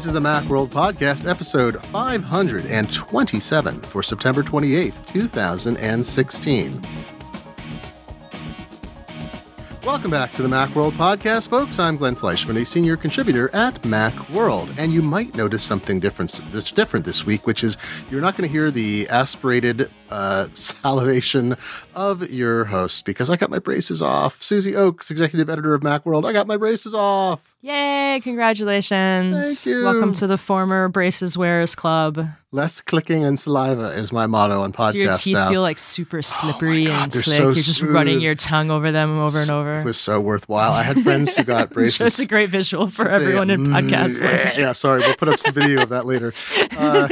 This is the Macworld Podcast, episode 527 for September 28th, 2016. Welcome back to the Macworld Podcast, folks. I'm Glenn Fleischman, a senior contributor at Macworld, and you might notice something different this different this week, which is you're not going to hear the aspirated uh, salivation of your host because I got my braces off. Susie Ochs, executive editor of Macworld, I got my braces off. Yay! Congratulations. Thank you. Welcome to the former braces wearers club. Less clicking and saliva is my motto on podcasts Do your teeth now. feel like super slippery God, and slick? so You're just running your tongue over them over and over. It was so worthwhile. I had friends who got braces. it's a great visual for It's a, everyone in mm, podcast. Yeah, sorry. We'll put up some video of that later. Uh,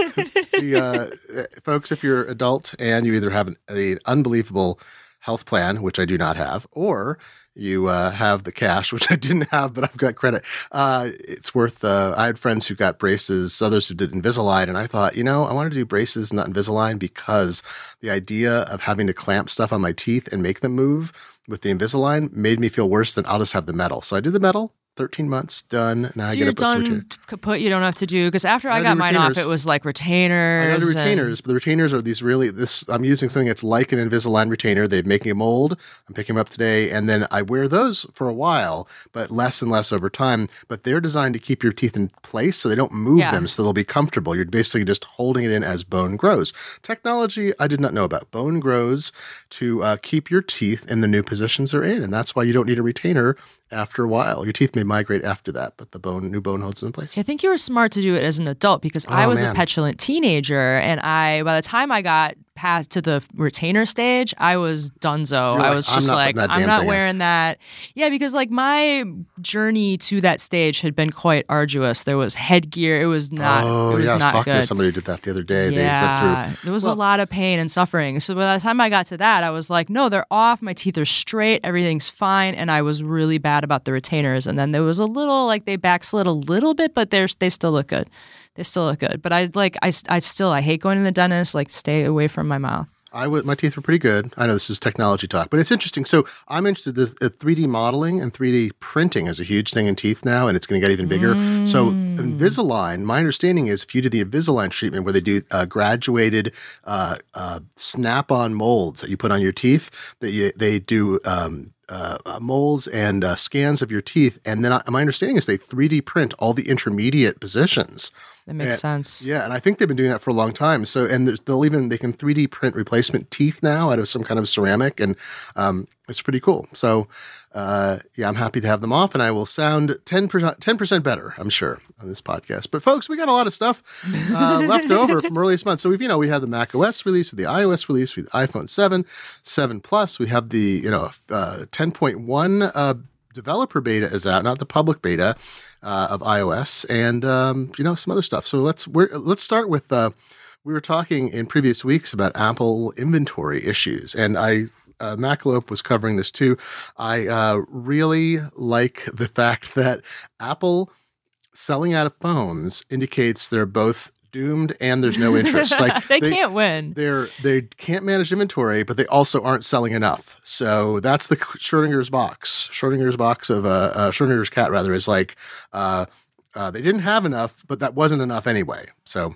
the, uh, folks, if you're adult and you either have an, an unbelievable health plan, which I do not have, or you uh, have the cash, which I didn't have, but I've got credit. Uh, it's worth. Uh, I had friends who got braces, others who did Invisalign, and I thought, you know, I want to do braces, not Invisalign, because the idea of having to clamp stuff on my teeth and make them move with the Invisalign made me feel worse than I'll just have the metal. So I did the metal. 13 months done. Now I get a retainer. done kaput. You don't have to do because after I I got mine off, it was like retainers. I retainers. got the and- retainers, but the retainers are these really this. I'm using something that's like an Invisalign retainer. They're making a mold. I'm picking them up today, and then I wear those for a while, but less and less over time. But they're designed to keep your teeth in place, so they don't move Yeah. them, so they'll be comfortable. You're basically just holding it in as bone grows. Technology I did not know about. Bone grows to uh, keep your teeth in the new positions they're in, and that's why you don't need a retainer after a while. Your teeth may migrate after that, but the bone new bone holds them in place. I think you were smart to do it as an adult because I Oh, was man. a petulant teenager, and I by the time I got past to the retainer stage, I was donezo. You're I like, was "I'm just like, I'm not thing in." wearing that. Yeah, because like my journey to that stage had been quite arduous. There was headgear. It was not. oh it was yeah, I was talking good. to somebody who did that the other day. Yeah, They went through there was Well- a lot of pain and suffering. So by the time I got to that, I was like, no, they're off. My teeth are straight. Everything's fine. And I was really bad about the retainers. And then there was a little like they backslid a little bit, but they're they still look good. They still look good. But I like I, I still I hate going to the dentist. Like stay away from my mouth. I would. My teeth were pretty good. I know this is technology talk, but it's interesting. So I'm interested in uh, 3D modeling and 3D printing is a huge thing in teeth now, and it's going to get even bigger. So Invisalign, my understanding is if you do the Invisalign treatment where they do uh, graduated uh, uh, snap-on molds that you put on your teeth, that you, they do. Um, uh, uh, molds and uh, scans of your teeth, and then I, my understanding is they 3D print all the intermediate positions. That makes Yeah, sense. Yeah, and I think they've been doing that for a long time. So, and there's, they'll even they can 3D print replacement teeth now out of some kind of ceramic, and um, it's pretty cool. So, uh, yeah, I'm happy to have them off, and I will sound 10 percent 10 percent better, I'm sure, on this podcast. But folks, we got a lot of stuff uh, left over from earliest month. So we've you know we had the Mac OS release, with the iOS release, with the iPhone 7, 7 Plus. We have the you know uh, 10.1 uh, developer beta is out, not the public beta uh, of iOS, and um, you know some other stuff. So let's we're, let's start with. Uh, we were talking in previous weeks about Apple inventory issues, and I. Uh, Macalope was covering this too. I uh, really like the fact that Apple selling out of phones indicates they're both doomed and there's no interest. Like they, can't win. they're they can't manage inventory, but they also aren't selling enough. So that's the Schrodinger's box. Schrodinger's box of uh, uh Schrodinger's cat rather is like uh, uh, they didn't have enough, but that wasn't enough anyway. So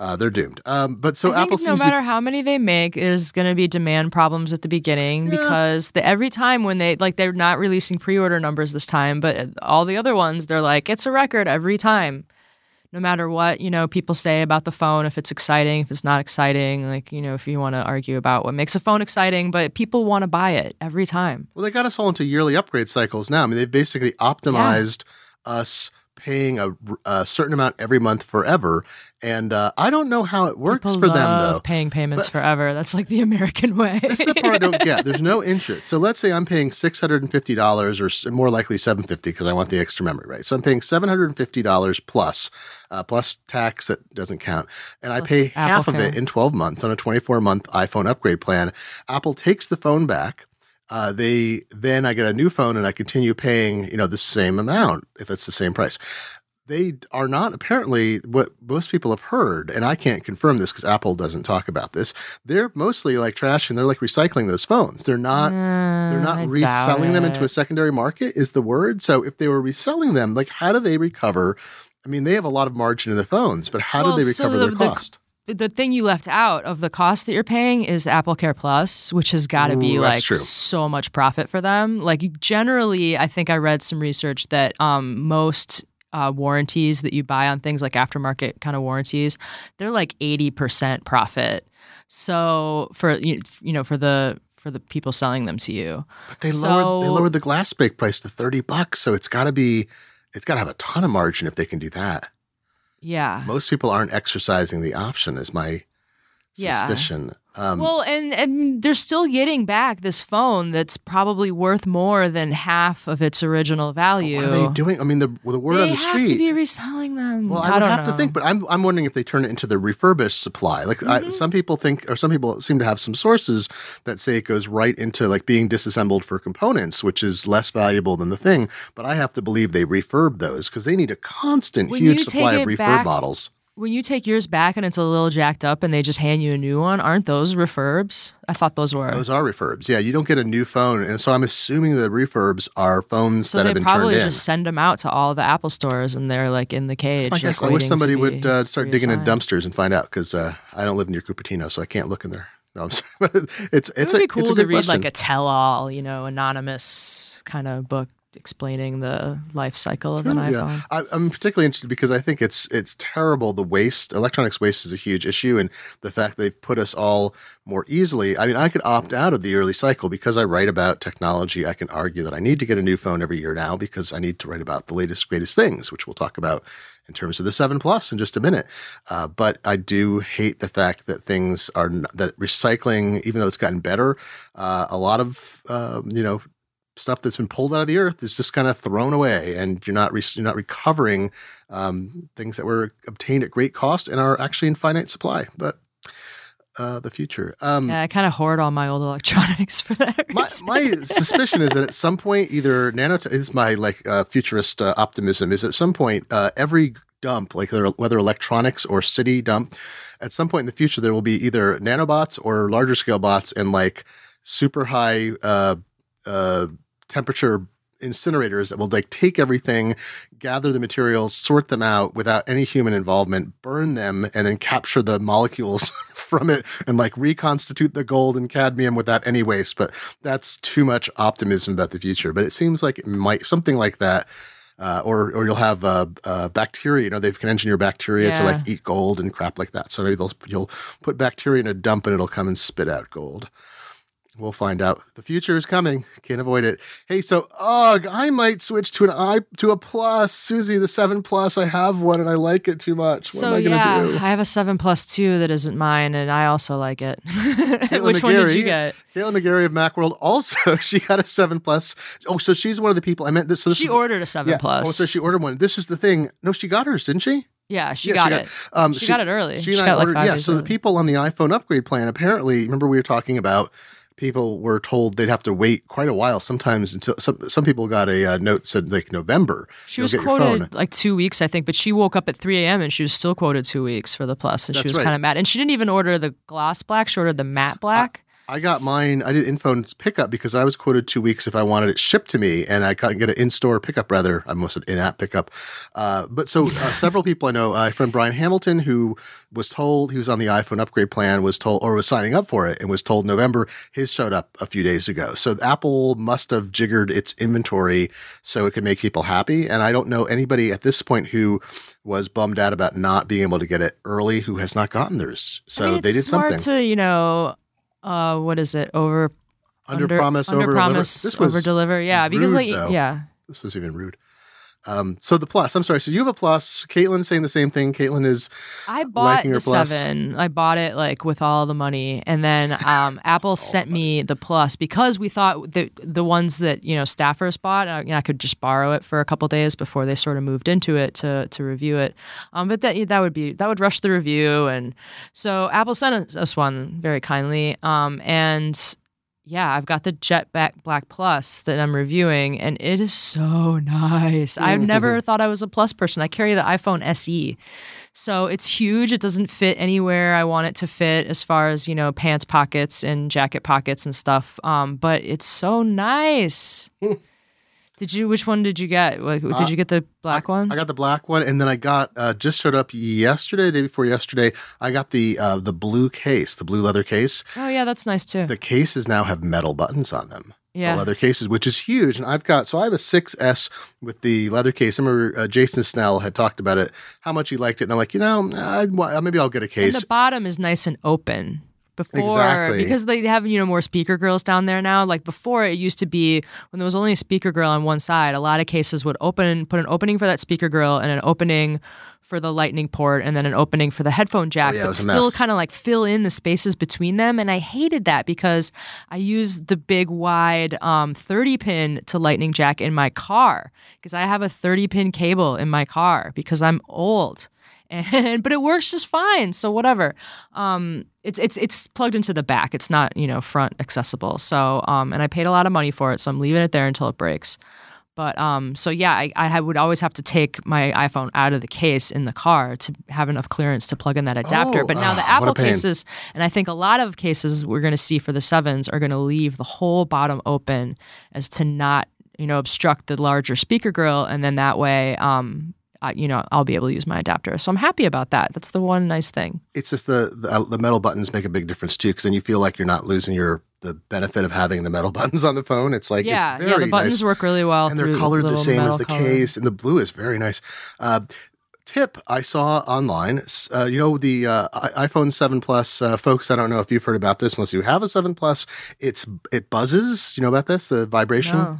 uh, they're doomed. Um, but so Apple no matter how many they make, there's going to be demand problems at the beginning Yeah. because the, every time when they like they're not releasing pre-order numbers this time, but all the other ones they're like it's a record every time. No matter what you know people say about the phone, if it's exciting, if it's not exciting, like you know if you want to argue about what makes a phone exciting, but people want to buy it every time. Well, they got us all into yearly upgrade cycles now. I mean, they've basically optimized us paying a, a certain amount every month forever. And uh, I don't know how it works People for them, though. paying payments forever. That's like the American way. This is the part I don't get. There's no interest. So let's say I'm paying six hundred and fifty dollars, or more likely seven fifty, because I want the extra memory, right? So I'm paying seven hundred and fifty dollars plus, uh, plus tax that doesn't count, and I Plus pay half Apple of it in twelve months on a twenty-four month iPhone upgrade plan. Apple takes the phone back. Uh, they then I get a new phone and I continue paying you know the same amount if it's the same price. They are not apparently what most people have heard, and I can't confirm this because Apple doesn't talk about this. They're mostly like trash and they're like recycling those phones. They're not they're not I reselling them into a secondary market is the word. So if they were reselling them, like how do they recover I mean, they have a lot of margin in the phones, but how Well, did they so recover the- their cost? the thing you left out of the cost that you're paying is Apple Care Plus, which has got to be Ooh, like true. so much profit for them. Like generally, I think I read some research that um, most uh, warranties that you buy on things like aftermarket kind of warranties, they're like eighty percent profit. So for you you know for the for the people selling them to you, But they lowered they lowered the glass break price to thirty bucks, so it's got to be it's got to have a ton of margin if they can do that. Yeah. Most people aren't exercising the option, is my Yeah. suspicion. Um, Well, and and they're still getting back this phone that's probably worth more than half of its original value. what are they doing? I mean, the the word they on the street. They have to be reselling them. Well, I I, would don't have know. to think, but I'm I'm wondering if they turn it into the refurbished supply. Like Mm-hmm. some people think, or some people seem to have some sources that say it goes right into like being disassembled for components, which is less valuable than the thing. But I have to believe they refurb those because they need a constant When huge supply of refurb back- models. When you take yours back and it's a little jacked up, and they just hand you a new one, aren't those refurbs? I thought those were. Those are refurbs. Yeah, you don't get a new phone, and so I'm assuming the refurbs are phones so that have been turned in. they probably just send them out to all the Apple stores, and they're like in the cage. Like. I wish somebody would uh, start digging in dumpsters and find out because uh, I don't live near Cupertino, so I can't look in there. No, I'm sorry. it's It it's would a be cool to read question. like a tell-all, you know, anonymous kind of book explaining the life cycle of an Yeah, iPhone. I, I'm particularly interested because I think it's it's terrible. The waste, electronics waste, is a huge issue, and the fact they've put us all more easily. I mean, I could opt out of the early cycle because I write about technology. I can argue that I need to get a new phone every year now because I need to write about the latest, greatest things, which we'll talk about in terms of the seven plus in just a minute. Uh, but I do hate the fact that things are n- that recycling, even though it's gotten better, uh, a lot of um, you know stuff that's been pulled out of the earth is just kind of thrown away, and you're not re- you're not recovering um, things that were obtained at great cost and are actually in finite supply. But uh, the future. Um, Yeah, I kind of hoard all my old electronics for that. my, reason. my suspicion is that at some point, either nanotech is my like uh, futurist uh, optimism is at some point uh, every dump, like whether- whether electronics or city dump, at some point in the future there will be either nanobots or larger scale bots and like super high uh, uh, temperature incinerators that will like take everything, gather the materials, sort them out without any human involvement, burn them, and then capture the molecules from it and like reconstitute the gold and cadmium without any waste. But that's too much optimism about the future. But it seems like it might something like that. Uh, or, or you'll have uh, uh, bacteria. You know, they can engineer bacteria to like eat gold and crap like that. So maybe they'll you'll put bacteria in a dump and it'll come and spit out gold. We'll find out. The future is coming. Can't avoid it. Hey, so ugh, I might switch to an i to a plus. Susie, the seven plus. I have one and I like it too much. What so am I gonna yeah, do? I have a seven plus two that isn't mine, and I also like it. Which one McGarry. did you get? Caitlin McGarry of Macworld also she got a seven plus. Oh, so she's one of the people I meant this. So this She ordered a seven yeah. plus. Oh, so she ordered one. This is the thing. No, she got hers, didn't she? yeah, she Yeah, got it. um, She got it early. She She and I got it like five yeah. So the people on the iPhone upgrade plan apparently, remember we were talking about people were told they'd have to wait quite a while. Sometimes until some some people got a uh, note said like November. She was get your phone. quoted like two weeks, I think, but she woke up at 3 a.m. and she was still quoted two weeks for the plus, and That's she was right. kind of mad. And she didn't even order the gloss black; she ordered the matte black. I got mine. I did InPhone's pickup because I was quoted two weeks if I wanted it shipped to me, and I couldn't get an in-store pickup. Rather, I said in-app pickup. Uh, but so uh, several people I know, uh, my friend Brian Hamilton, who was told he was on the iPhone upgrade plan, was told or was signing up for it, and was told November. His showed up a few days ago. So Apple must have jiggered its inventory so it could make people happy. And I don't know anybody at this point who was bummed out about not being able to get it early who has not gotten theirs. So I mean, they did smart something. to you know, uh, what is it? Over Under, promise, under over promise, This was over deliver. Yeah, because rude, like though. yeah, This was even rude. Um, so the plus, I'm sorry. So you have a plus. Caitlin's saying the same thing. Caitlin is I bought the plus. seven. I bought it like with all the money, and then um, Apple sent me the plus because we thought that the ones that you know staffers bought, uh, you know, I could just borrow it for a couple days before they sort of moved into it to to review it. Um, but that that would be that would rush the review, and so Apple sent us one very kindly. Um, and yeah, I've got the Jetback Black Plus that I'm reviewing, and it is so nice. I've never thought I was a Plus person. I carry the iPhone SE. So it's huge. It doesn't fit anywhere I want it to fit as far as, you know, pants pockets and jacket pockets and stuff. Um, but it's so nice. Did you? Which one did you get? Like, did Uh, you get the black one? I got the black one, and then I got uh, just showed up yesterday, day before yesterday. I got the uh, the blue case, the blue leather case. oh yeah, that's nice too. The cases now have metal buttons on them. yeah. The leather cases, which is huge. And I've got so I have a 6S with the leather case. I remember uh, Jason Snell had talked about it, how much he liked it, and I'm like, you know, I'd, maybe I'll get a case. and case. the bottom is nice and open. Before, Exactly. because they have you know more speaker grills down there now. Like before, it used to be when there was only a speaker grill on one side. A lot of cases would open, put an opening for that speaker grill and an opening for the lightning port, and then an opening for the headphone jack. Oh, yeah, but still kind of like fill in the spaces between them. And I hated that because I use the big wide um, 30 pin to lightning jack in my car because I have a 30 pin cable in my car because I'm old. And but it works just fine. So whatever. Um, it's it's it's plugged into the back. It's not you know front accessible. So um, and I paid a lot of money for it, so I'm leaving it there until it breaks. But um, so yeah, I, I would always have to take my iPhone out of the case in the car to have enough clearance to plug in that adapter. Oh, but now the ah, Apple cases, and I think a lot of cases we're going to see for the sevens are going to leave the whole bottom open as to not you know obstruct the larger speaker grill, and then that way. Um, I, you know, I'll be able to use my adapter. So I'm happy about that. That's the one nice thing. it's just the, the uh, the metal buttons make a big difference too, because then you feel like you're not losing your the benefit of having the metal buttons on the phone. It's like yeah, it's yeah. The buttons nice. work really well, and they're colored the same as the color. case, and the blue is very nice. Uh, tip I saw online, uh, you know the uh, iPhone Seven Plus, uh, folks. I don't know if you've heard about this, unless you have a Seven Plus. It's it buzzes. You know about this? The vibration. No.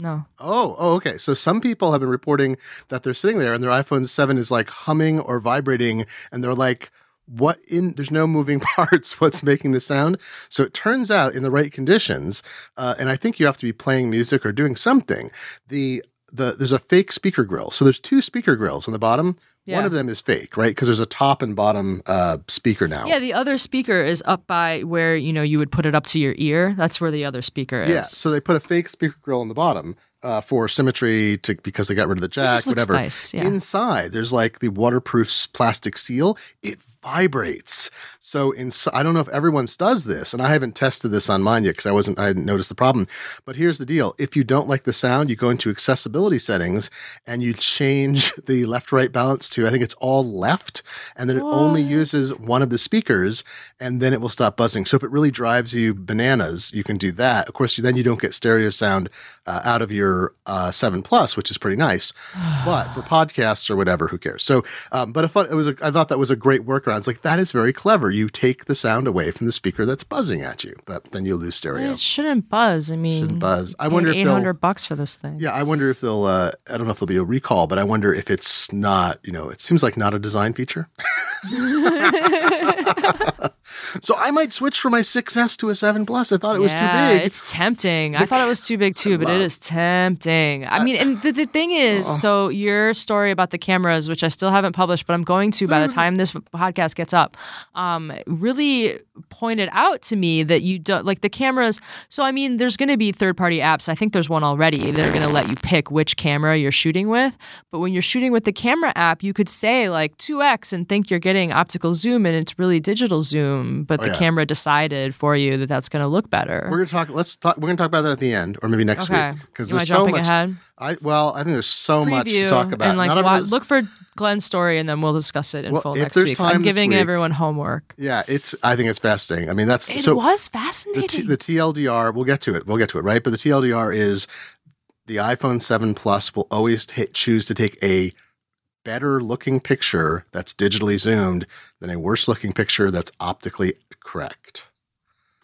No. Oh, oh, okay. So some people have been reporting that they're sitting there and their iPhone 7 is like humming or vibrating, and they're like, what in there's no moving parts what's making the sound so it turns out in the right conditions uh, and i think you have to be playing music or doing something the the there's a fake speaker grill so there's two speaker grills on the bottom one of them is fake right because there's a top and bottom uh, speaker now Yeah, the other speaker is up by where you know you would put it up to your ear. That's where the other speaker is. Yeah, so they put a fake speaker grill on the bottom uh, for symmetry to because they got rid of the jack, whatever. nice, yeah. Inside, there's like the waterproof plastic seal. It vibrates. So in I don't know if everyone's does this, and I haven't tested this on mine yet because I wasn't I hadn't noticed the problem. But here's the deal: if you don't like the sound, you go into accessibility settings and you change the left right balance to I think it's all left, and then it only uses one of the speakers, and then it will stop buzzing. So if it really drives you bananas, you can do that. Of course, then you don't get stereo sound uh, out of your uh, Seven Plus, which is pretty nice. but for podcasts or whatever, who cares? So, um, but if it was, a, I thought that was a great workaround. It's like that is very clever. You take the sound away from the speaker that's buzzing at you, but then you lose stereo. It shouldn't buzz. I mean, Shouldn't buzz. I wonder if eight they'll. hundred bucks for this thing. Yeah, I wonder if they'll. Uh, I don't know if there'll be a recall, but I wonder if it's not. You know, it seems like not a design feature. so I might switch from my 6S to a 7 Plus. I thought it was Yeah, too big. It's tempting. I thought it was too big too, but it is tempting. I mean, and the, the thing is, Uh-uh. so your story about the cameras, which I still haven't published, but I'm going to by the time this podcast gets up, um, really pointed out to me that you don't like the cameras. So, I mean, there's going to be third party apps. I think there's one already that are going to let you pick which camera you're shooting with. But when you're shooting with the camera app, you could say like 2x and think you're getting optical zoom and it's really digital zoom, but Oh, the yeah. camera decided for you that that's going to look better. We're gonna talk. Let's talk. We're gonna talk about that at the end, or maybe next Okay. week, because Am I there's so jumping much. ahead? I well, I think there's so much to talk about. and like Not wa- look for Glenn's story and then we'll discuss it in Well, full if next there's week. time I'm giving week- everyone homework. yeah, it's. I think it's fascinating. I mean, that's It so. was the, fascinating. T, the TLDR, we'll get to it. We'll get to it, right? But the TLDR is the iPhone 7 Plus will always ta choose to take a better looking picture that's digitally zoomed than a worse looking picture that's optically correct.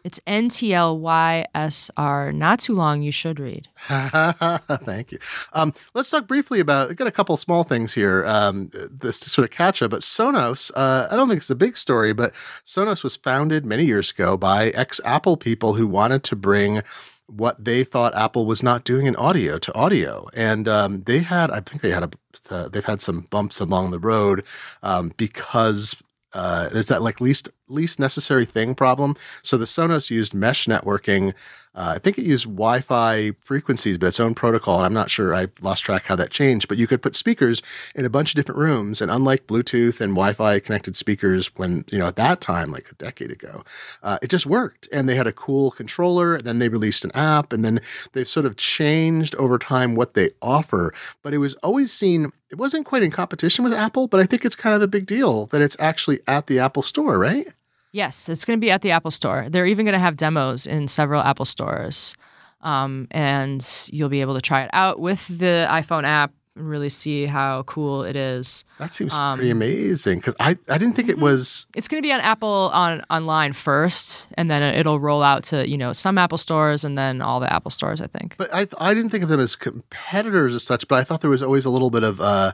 it's NTLYSR. Not too long. You should read. Thank you. Um, let's talk briefly about. I've got a couple small things here. Um, this to sort of catch up. But Sonos, uh, I don't think it's a big story, but Sonos was founded many years ago by ex-Apple people who wanted to bring what they thought Apple was not doing in audio to audio, and um, they had. I think they had a. Uh, they've had some bumps along the road um, because uh, there's that like least least necessary thing problem. So the Sonos used mesh networking. Uh, I think it used Wi-Fi frequencies, but its own protocol. And I'm not sure. I've lost track how that changed. But you could put speakers in a bunch of different rooms, and unlike Bluetooth and Wi-Fi connected speakers, when you know at that time, like a decade ago, uh, it just worked. And they had a cool controller. And then they released an app, and then they've sort of changed over time what they offer. But it was always seen. It wasn't quite in competition with Apple, but I think it's kind of a big deal that it's actually at the Apple Store, right? Yes, it's going to be at the Apple Store. They're even going to have demos in several Apple stores. Um, and you'll be able to try it out with the iPhone app and really see how cool it is. That seems pretty amazing because I, I didn't think it was. It's going to be on Apple on online first, and then it'll roll out to you know some Apple stores and then all the Apple stores. I think. But I I didn't think of them as competitors as such. But I thought there was always a little bit of. Uh,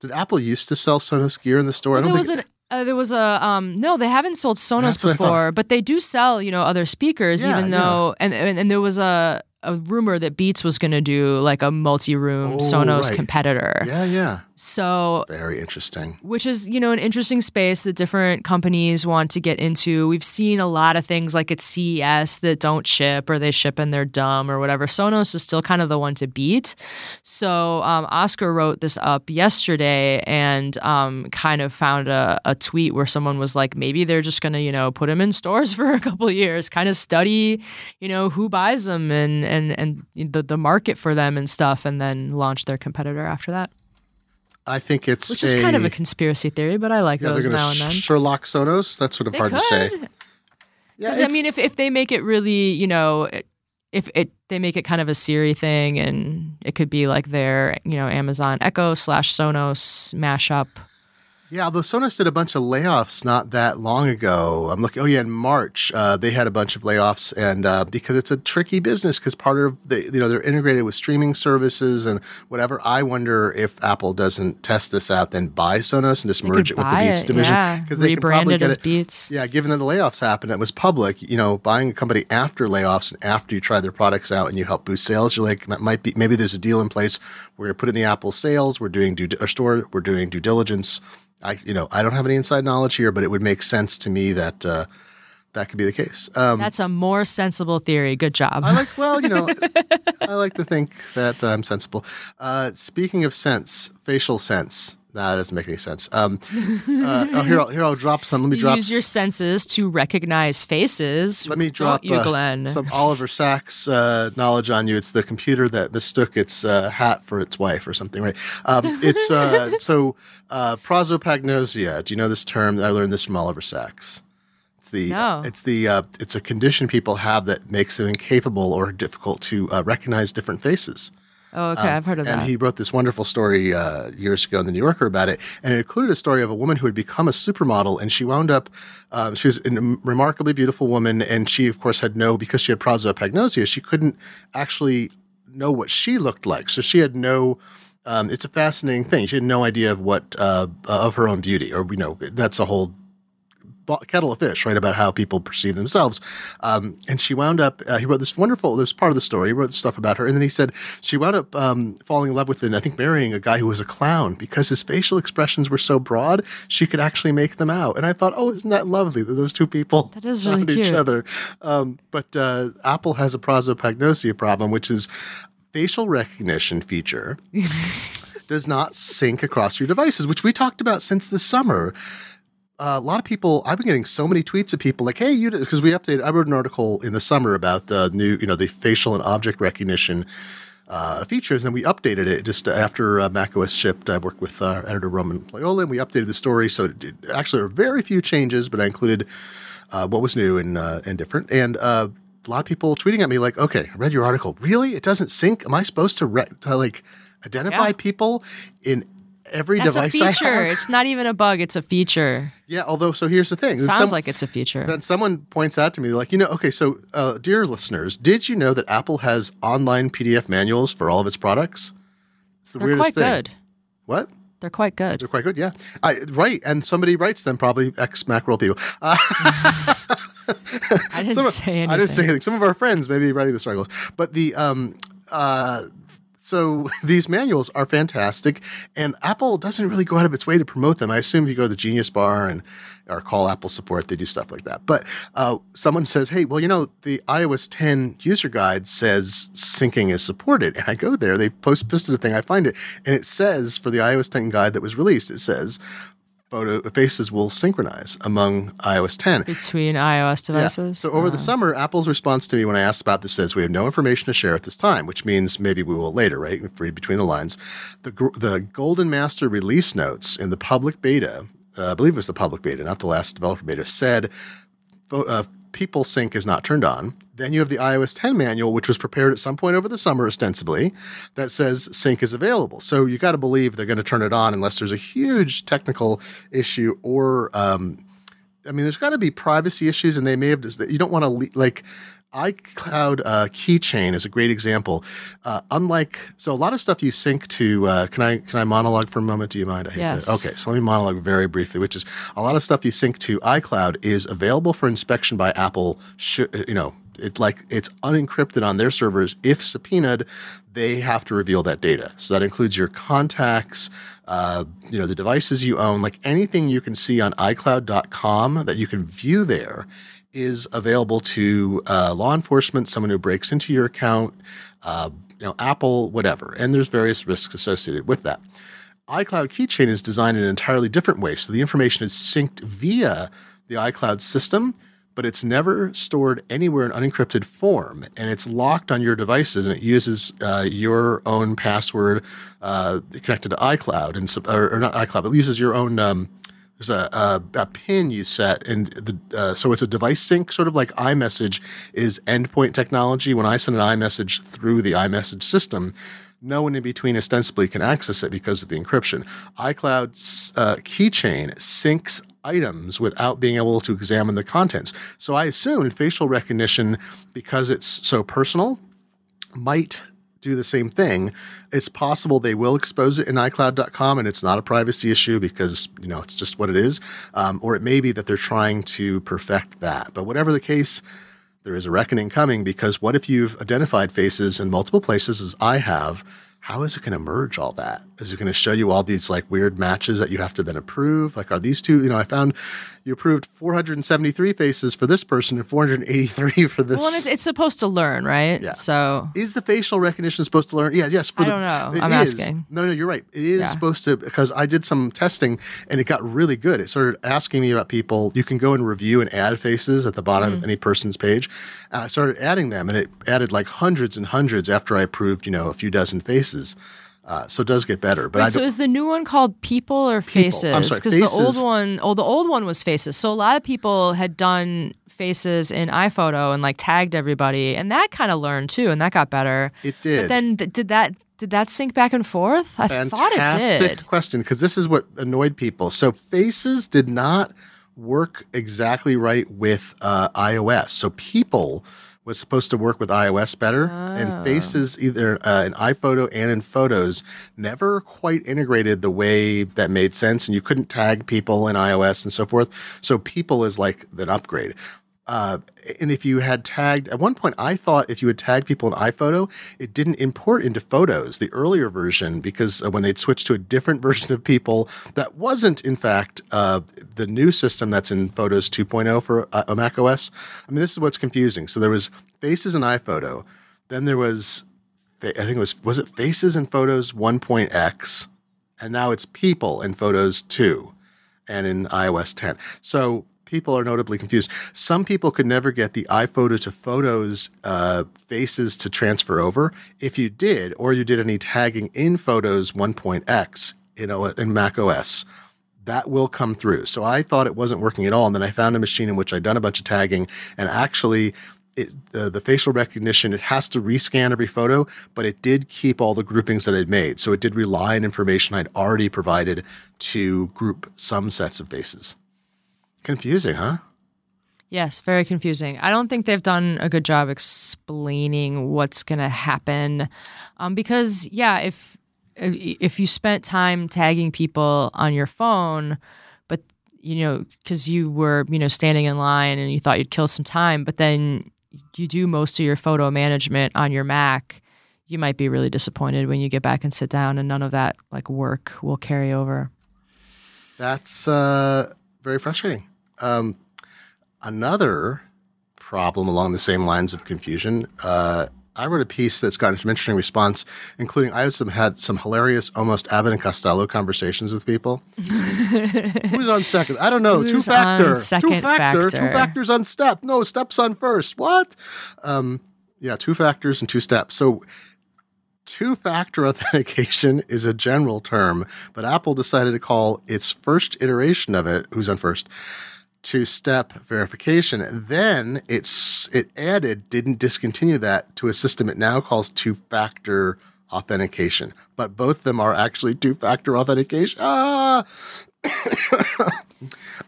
did Apple used to sell Sonos gear in the store? I don't there think. was an uh, there was a um no they haven't sold Sonos That's what I thought. before but they do sell you know other speakers Yeah, even yeah. though and, and and there was a a rumor that Beats was going to do like a multi-room Oh, Sonos right. competitor yeah, yeah. So Very interesting. which is you know an interesting space that different companies want to get into. We've seen a lot of things like at CES that don't ship or they ship and they're dumb or whatever. Sonos is still kind of the one to beat. So um, Oscar wrote this up yesterday and um, kind of found a, a tweet where someone was like maybe they're just gonna you know put them in stores for a couple of years kind of study you know who buys them and and and the, the market for them and stuff and then launch their competitor after that I think it's which is a, kind of a conspiracy theory but I like yeah. Those now and then Sherlock Sonos. That's sort of They hard to say. could. Yeah, I mean, if if they make it really, you know, if it they make it kind of a Siri thing, and it could be like their, you know, Amazon Echo slash Sonos mashup. Yeah, although Sonos did a bunch of layoffs not that long ago. I'm looking. Oh yeah, in March uh, they had a bunch of layoffs, and uh, because it's a tricky business, because part of the you know they're integrated with streaming services and whatever. I wonder if Apple doesn't test this out, then buy Sonos and just merge it with the Beats it, division yeah. they can probably get it. Beats. Yeah, given that the layoffs happened, it was public. You know, buying a company after layoffs and after you try their products out and you help boost sales, you're like, might be maybe there's a deal in place. Where we're putting the Apple sales. We're doing due our store. We're doing due diligence. I, you know, I don't have any inside knowledge here, but it would make sense to me that uh, that could be the case. Um, That's a more sensible theory. Good job. I like, well, you know, I like to think that I'm sensible. Uh, speaking of sense, facial sense. Nah, that doesn't make any sense. Um, uh, oh, here, I'll, here, I'll drop some. Let me drop. use your senses to recognize faces. Let me drop you, uh, Glenn. some Oliver Sacks uh, knowledge on you. It's the computer that mistook its uh, hat for its wife or something, right? Um, it's uh, so uh, prosopagnosia. Do you know this term? I learned this from Oliver Sacks. It's the No. it's the uh, it's a condition people have that makes them incapable or difficult to uh, recognize different faces. Oh, okay. I've heard of And that. And he wrote this wonderful story uh, years ago in the New Yorker about it, and it included a story of a woman who had become a supermodel, and she wound up. Um, she was a remarkably beautiful woman, and she, of course, had no because she had prosopagnosia. She couldn't actually know what she looked like, so she had no. Um, it's a fascinating thing. She had no idea of what uh, of her own beauty, or you know, that's a whole kettle of fish, right? About how people perceive themselves. Um, and she wound up, uh, he wrote this wonderful, this part of the story, he wrote stuff about her. And then he said she wound up um, falling in love with and I think marrying a guy who was a clown because his facial expressions were so broad, she could actually make them out. And I thought, oh, isn't that lovely that those two people That is really found each other? Um, but uh, Apple has a prosopagnosia problem, which is facial recognition feature does not sync across your devices, which we talked about since the summer. Uh, a lot of people, I've been getting so many tweets of people like, "Hey, you," because we updated. I wrote an article in the summer about the new, you know, the facial and object recognition uh, features, and we updated it just after uh, macOS shipped. I worked with uh, editor Roman Loyola, and we updated the story. So it, it- actually, there are very few changes, but I included uh, what was new and uh, and different. And uh, a lot of people tweeting at me like, "Okay, I read your article. Really, it doesn't sync? Am I supposed to, re- to like identify Yeah. people in?" Every That's a device I feature. It's not even a bug. It's a feature. Yeah, although so here's the thing. Sounds Some- like it's a feature. then someone points out to me, like, you know, okay, so uh, dear listeners, did you know that Apple has online PDF manuals for all of its products? It's the They're weirdest quite thing. good. What? They're quite good. They're quite good, yeah. I, right, and somebody writes them, probably ex Macworld people. Uh, I didn't some say anything. I didn't say anything. Some of our friends may be writing this article, but the um, uh, so these manuals are fantastic, and Apple doesn't really go out of its way to promote them. I assume if you go to the Genius Bar and or call Apple support, they do stuff like that. But uh, someone says, "Hey, well, you know, the iOS 10 user guide says syncing is supported," and I go there. They post posted a thing. I find it, and it says for the iOS 10 guide that was released, it says photo faces will synchronize among iOS 10 between iOS devices. Yeah. So over the summer, Apple's response to me when I asked about this is, "We have no information to share at this time," which means maybe we will later, right? Read between the lines. The the Golden Master release notes in the public beta, uh, I believe it was the public beta, not the last developer beta, said uh, People Sync is not turned on. Then you have the iOS 10 manual, which was prepared at some point over the summer, ostensibly, that says Sync is available. So you got to believe they're going to turn it on unless there's a huge technical issue or, um, I mean, there's got to be privacy issues, and they may have. You don't want to le- like iCloud uh, keychain is a great example. Uh, unlike so, a lot of stuff you sync to. Uh, can I can I monologue for a moment? Do you mind? I hate Yes. to. Okay, so let me monologue very briefly. Which is a lot of stuff you sync to iCloud is available for inspection by Apple. Sh- you know, it's like it's unencrypted on their servers. If subpoenaed, they have to reveal that data. So that includes your contacts, uh, you know, the devices you own, like anything you can see on iCloud.com that you can view there is available to uh, law enforcement, someone who breaks into your account, uh, you know, Apple, whatever. And there's various risks associated with that. iCloud Keychain is designed in an entirely different way. So the information is synced via the iCloud system, but it's never stored anywhere in unencrypted form. And it's locked on your devices and it uses uh, your own password uh, connected to iCloud and or, or not iCloud, but it uses your own. Um, there's a, a, a pin you set, and the uh, so it's a device sync, sort of like iMessage is endpoint technology. When I send an iMessage through the iMessage system, no one in between ostensibly can access it because of the encryption. iCloud's uh, keychain syncs items without being able to examine the contents. So I assume facial recognition, because it's so personal, might do the same thing. It's possible they will expose it in iCloud.com and it's not a privacy issue because, you know, it's just what it is. Um, or it may be that they're trying to perfect that. But whatever the case, there is a reckoning coming because what if you've identified faces in multiple places as I have? How is it going to merge all that? Is it going to show you all these like weird matches that you have to then approve? Like, are these two, you know, I found you approved 473 faces for this person and 483 for this. well, and it's, it's supposed to learn, right? Yeah. So Is the facial recognition supposed to learn? Yeah, yes. For I the, don't know. I'm is. asking. No, no, you're right. It is Yeah. supposed to because I did some testing and it got really good. It started asking me about people. You can go and review and add faces at the bottom Mm-hmm. of any person's page, and I started adding them, and it added like hundreds and hundreds after I approved, you know, a few dozen faces. Uh, so it does get better, but Wait, so is the new one called People or Faces? Because the old one, oh, the old one was Faces. So a lot of people had done Faces in iPhoto and like tagged everybody, and that kind of learned too, and that got better. it did. But then th- did that did that sync back and forth? I thought it Fantastic did. question because this is what annoyed people. So faces did not work exactly right with uh, iOS. So people was supposed to work with iOS better, and faces either uh, in iPhoto and in Photos never quite integrated the way that made sense, and you couldn't tag people in iOS and so forth. So people is like an upgrade. Uh, and if you had tagged, at one point, I thought if you had tagged people in iPhoto, it didn't import into Photos, the earlier version, because uh, when they'd switched to a different version of people that wasn't, in fact, uh, the new system that's in Photos 2.0 for uh, Mac OS. I mean, this is what's confusing. So there was Faces in iPhoto, then there was, I think it was, was it Faces in Photos 1.x, and now it's People in Photos 2 and in iOS 10. So people are notably confused. Some people could never get the iPhoto to Photos uh, faces to transfer over. If you did, or you did any tagging in Photos 1.x, you know, in Mac OS, that will come through. So I thought it wasn't working at all, and then I found a machine in which I'd done a bunch of tagging, and actually. It, the, the facial recognition, it has to rescan every photo, but it did keep all the groupings that I'd made. So it did rely on information I'd already provided to group some sets of faces. Confusing, huh? Yes, very confusing. I don't think they've done a good job explaining what's going to happen, um, because yeah, if if you spent time tagging people on your phone, but you know, because you were you know standing in line and you thought you'd kill some time, but then you do most of your photo management on your Mac. you might be really disappointed when you get back and sit down and none of that like work will carry over. That's uh, very frustrating. Um, another problem along the same lines of confusion. Uh, I wrote a piece that's gotten some interesting response, including I have some had some hilarious, almost Abbott and Costello conversations with people. Who's on second? I don't know. Who's two factor. on second two factor. factor? Two factors on step. No, steps on first. What? Um, yeah, two factors and two steps. So two factor authentication is a general term, but Apple decided to call its first iteration of it, who's on first, two step verification. Then it's it added, didn't discontinue that to a system it now calls two factor authentication. But both of them are actually two factor authentication. Ah!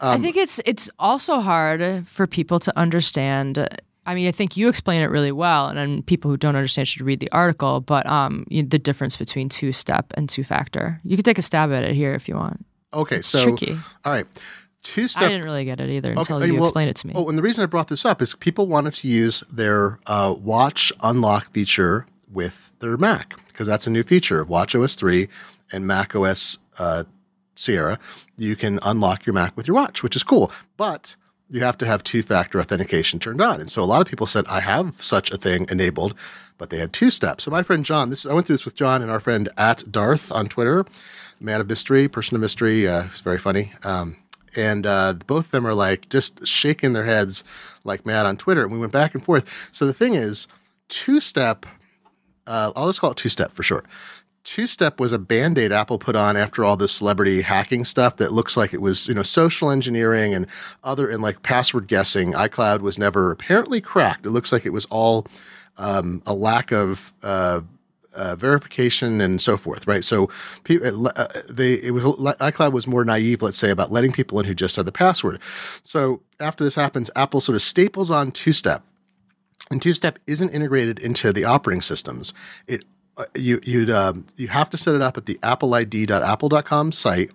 I Um, think it's it's also hard for people to understand. I mean, I think you explain it really well, and then people who don't understand should read the article. But um, you, the difference between two step and two factor. You could take a stab at it here if you want. Okay, so tricky. all right. two-step. I didn't really get it either until Okay, you well- explained it to me. Oh, and the reason I brought this up is people wanted to use their uh, watch unlock feature with their Mac because that's a new feature of Watch OS 3 and Mac OS uh, Sierra. You can unlock your Mac with your watch, which is cool. But you have to have two factor authentication turned on. And so a lot of people said, I have such a thing enabled, but they had two steps. So my friend John, this I went through this with John and our friend at Darth on Twitter, man of mystery, person of mystery. Uh, it's very funny. Um, and uh, both of them are like just shaking their heads like mad on Twitter. And we went back and forth. So the thing is, two step, uh, I'll just call it two step for short. Two step was a band aid Apple put on after all this celebrity hacking stuff that looks like it was, you know, social engineering and other and like password guessing. iCloud was never apparently cracked. It looks like it was all um, a lack of. Uh, uh, verification and so forth, right? So, pe- uh, they it was iCloud was more naive, let's say, about letting people in who just had the password. So after this happens, Apple sort of staples on two step, and two step isn't integrated into the operating systems. It uh, you you'd um, you have to set it up at the appleid.apple.com site.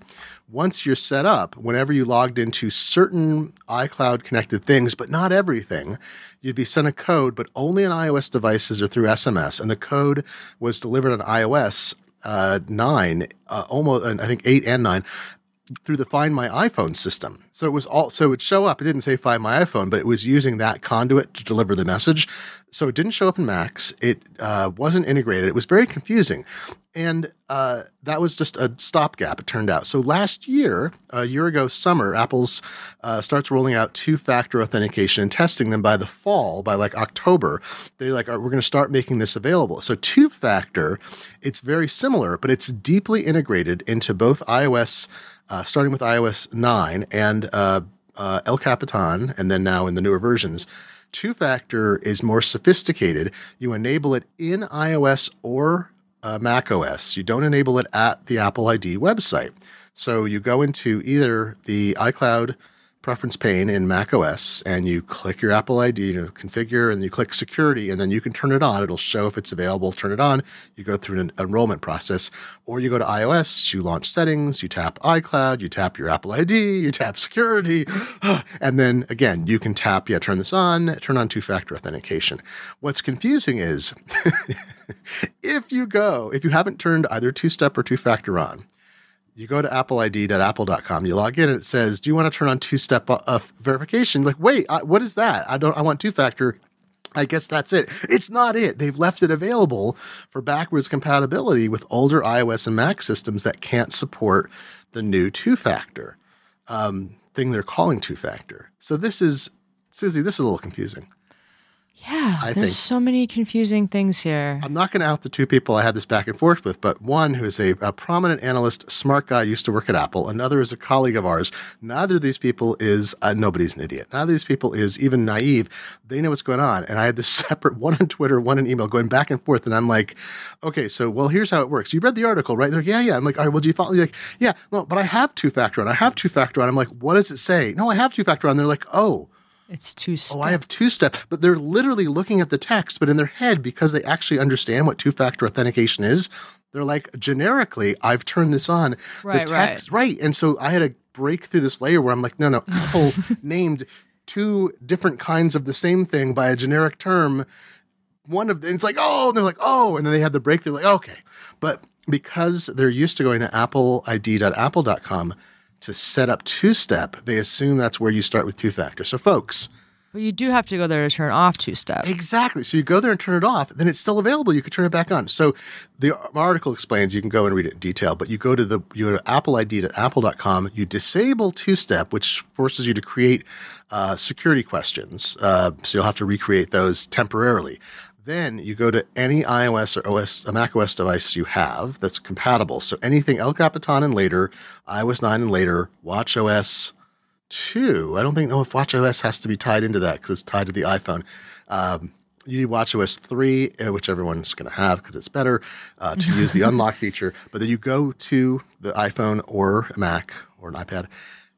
Once you're set up, whenever you logged into certain iCloud connected things, but not everything, you'd be sent a code, but only on iOS devices or through SMS. And the code was delivered on iOS uh, nine, uh, almost I think eight and nine through the Find My iPhone system. So it was all so it would show up. It didn't say Find My iPhone, but it was using that conduit to deliver the message. So it didn't show up in Macs. It uh, wasn't integrated. It was very confusing, and uh, that was just a stopgap. It turned out. So last year, a year ago, summer, Apple's uh, starts rolling out two-factor authentication and testing them by the fall, by like October. They're like, we're going to start making this available. So two-factor, it's very similar, but it's deeply integrated into both iOS uh, starting with iOS 9 and uh, uh, El Capitan, and then now in the newer versions. Two factor is more sophisticated. You enable it in iOS or uh, Mac OS. You don't enable it at the Apple ID website. So you go into either the iCloud preference pane in Mac OS and you click your Apple ID to configure and you click security and then you can turn it on. It'll show if it's available, turn it on. You go through an enrollment process or you go to iOS, you launch settings, you tap iCloud, you tap your Apple ID, you tap security. And then again, you can tap, yeah, turn this on, turn on two factor authentication. What's confusing is if you go, if you haven't turned either two step or two factor on, you go to appleid.apple.com, you log in, and it says, "Do you want to turn on two-step uh, verification?" Like, wait, I, what is that? I don't. I want two-factor. I guess that's it. It's not it. They've left it available for backwards compatibility with older iOS and Mac systems that can't support the new two-factor um, thing they're calling two-factor. So this is, Susie, this is a little confusing. Yeah, I there's think- so many confusing things here. I'm not going to out the two people I had this back and forth with, but one who is a, a prominent analyst, smart guy, used to work at Apple. Another is a colleague of ours. Neither of these people is, uh, nobody's an idiot. Neither of these people is even naive. They know what's going on. And I had this separate one on Twitter, one in email going back and forth. And I'm like, okay, so, well, here's how it works. You read the article, right? They're like, yeah, yeah. I'm like, all right, well, do you follow? You're like, yeah, no, but I have two factor on. I have two factor on. I'm like, what does it say? No, I have two factor on. They're like, oh, It's two step. Oh, I have two step, but they're literally looking at the text, but in their head, because they actually understand what two factor authentication is, they're like, generically, I've turned this on. Right, the text, right. And so I had to break through this layer where I'm like, no, no, Apple named two different kinds of the same thing by a generic term. one of them, it's like, oh, and they're like, oh, and then they had the breakthrough, like, okay. But because they're used to going to appleid.apple.com to set up two step, they assume that's where you start with two factor. So, folks, But you do have to go there to turn off two step. Exactly. So you go there and turn it off, then it's still available. You can turn it back on. So the article explains you can go and read it in detail, but you go to the you go to appleid.apple.com, you disable two step, which forces you to create uh, security questions. Uh, so you'll have to recreate those temporarily. Then you go to any iOS or OS, a Mac OS device you have that's compatible. So anything El Capitan and later, iOS 9 and later, Watch OS two. I don't think know if WatchOS has to be tied into that because it's tied to the iPhone. Um, you need WatchOS three, uh, which everyone's going to have because it's better uh, to use the unlock feature. But then you go to the iPhone or a Mac or an iPad.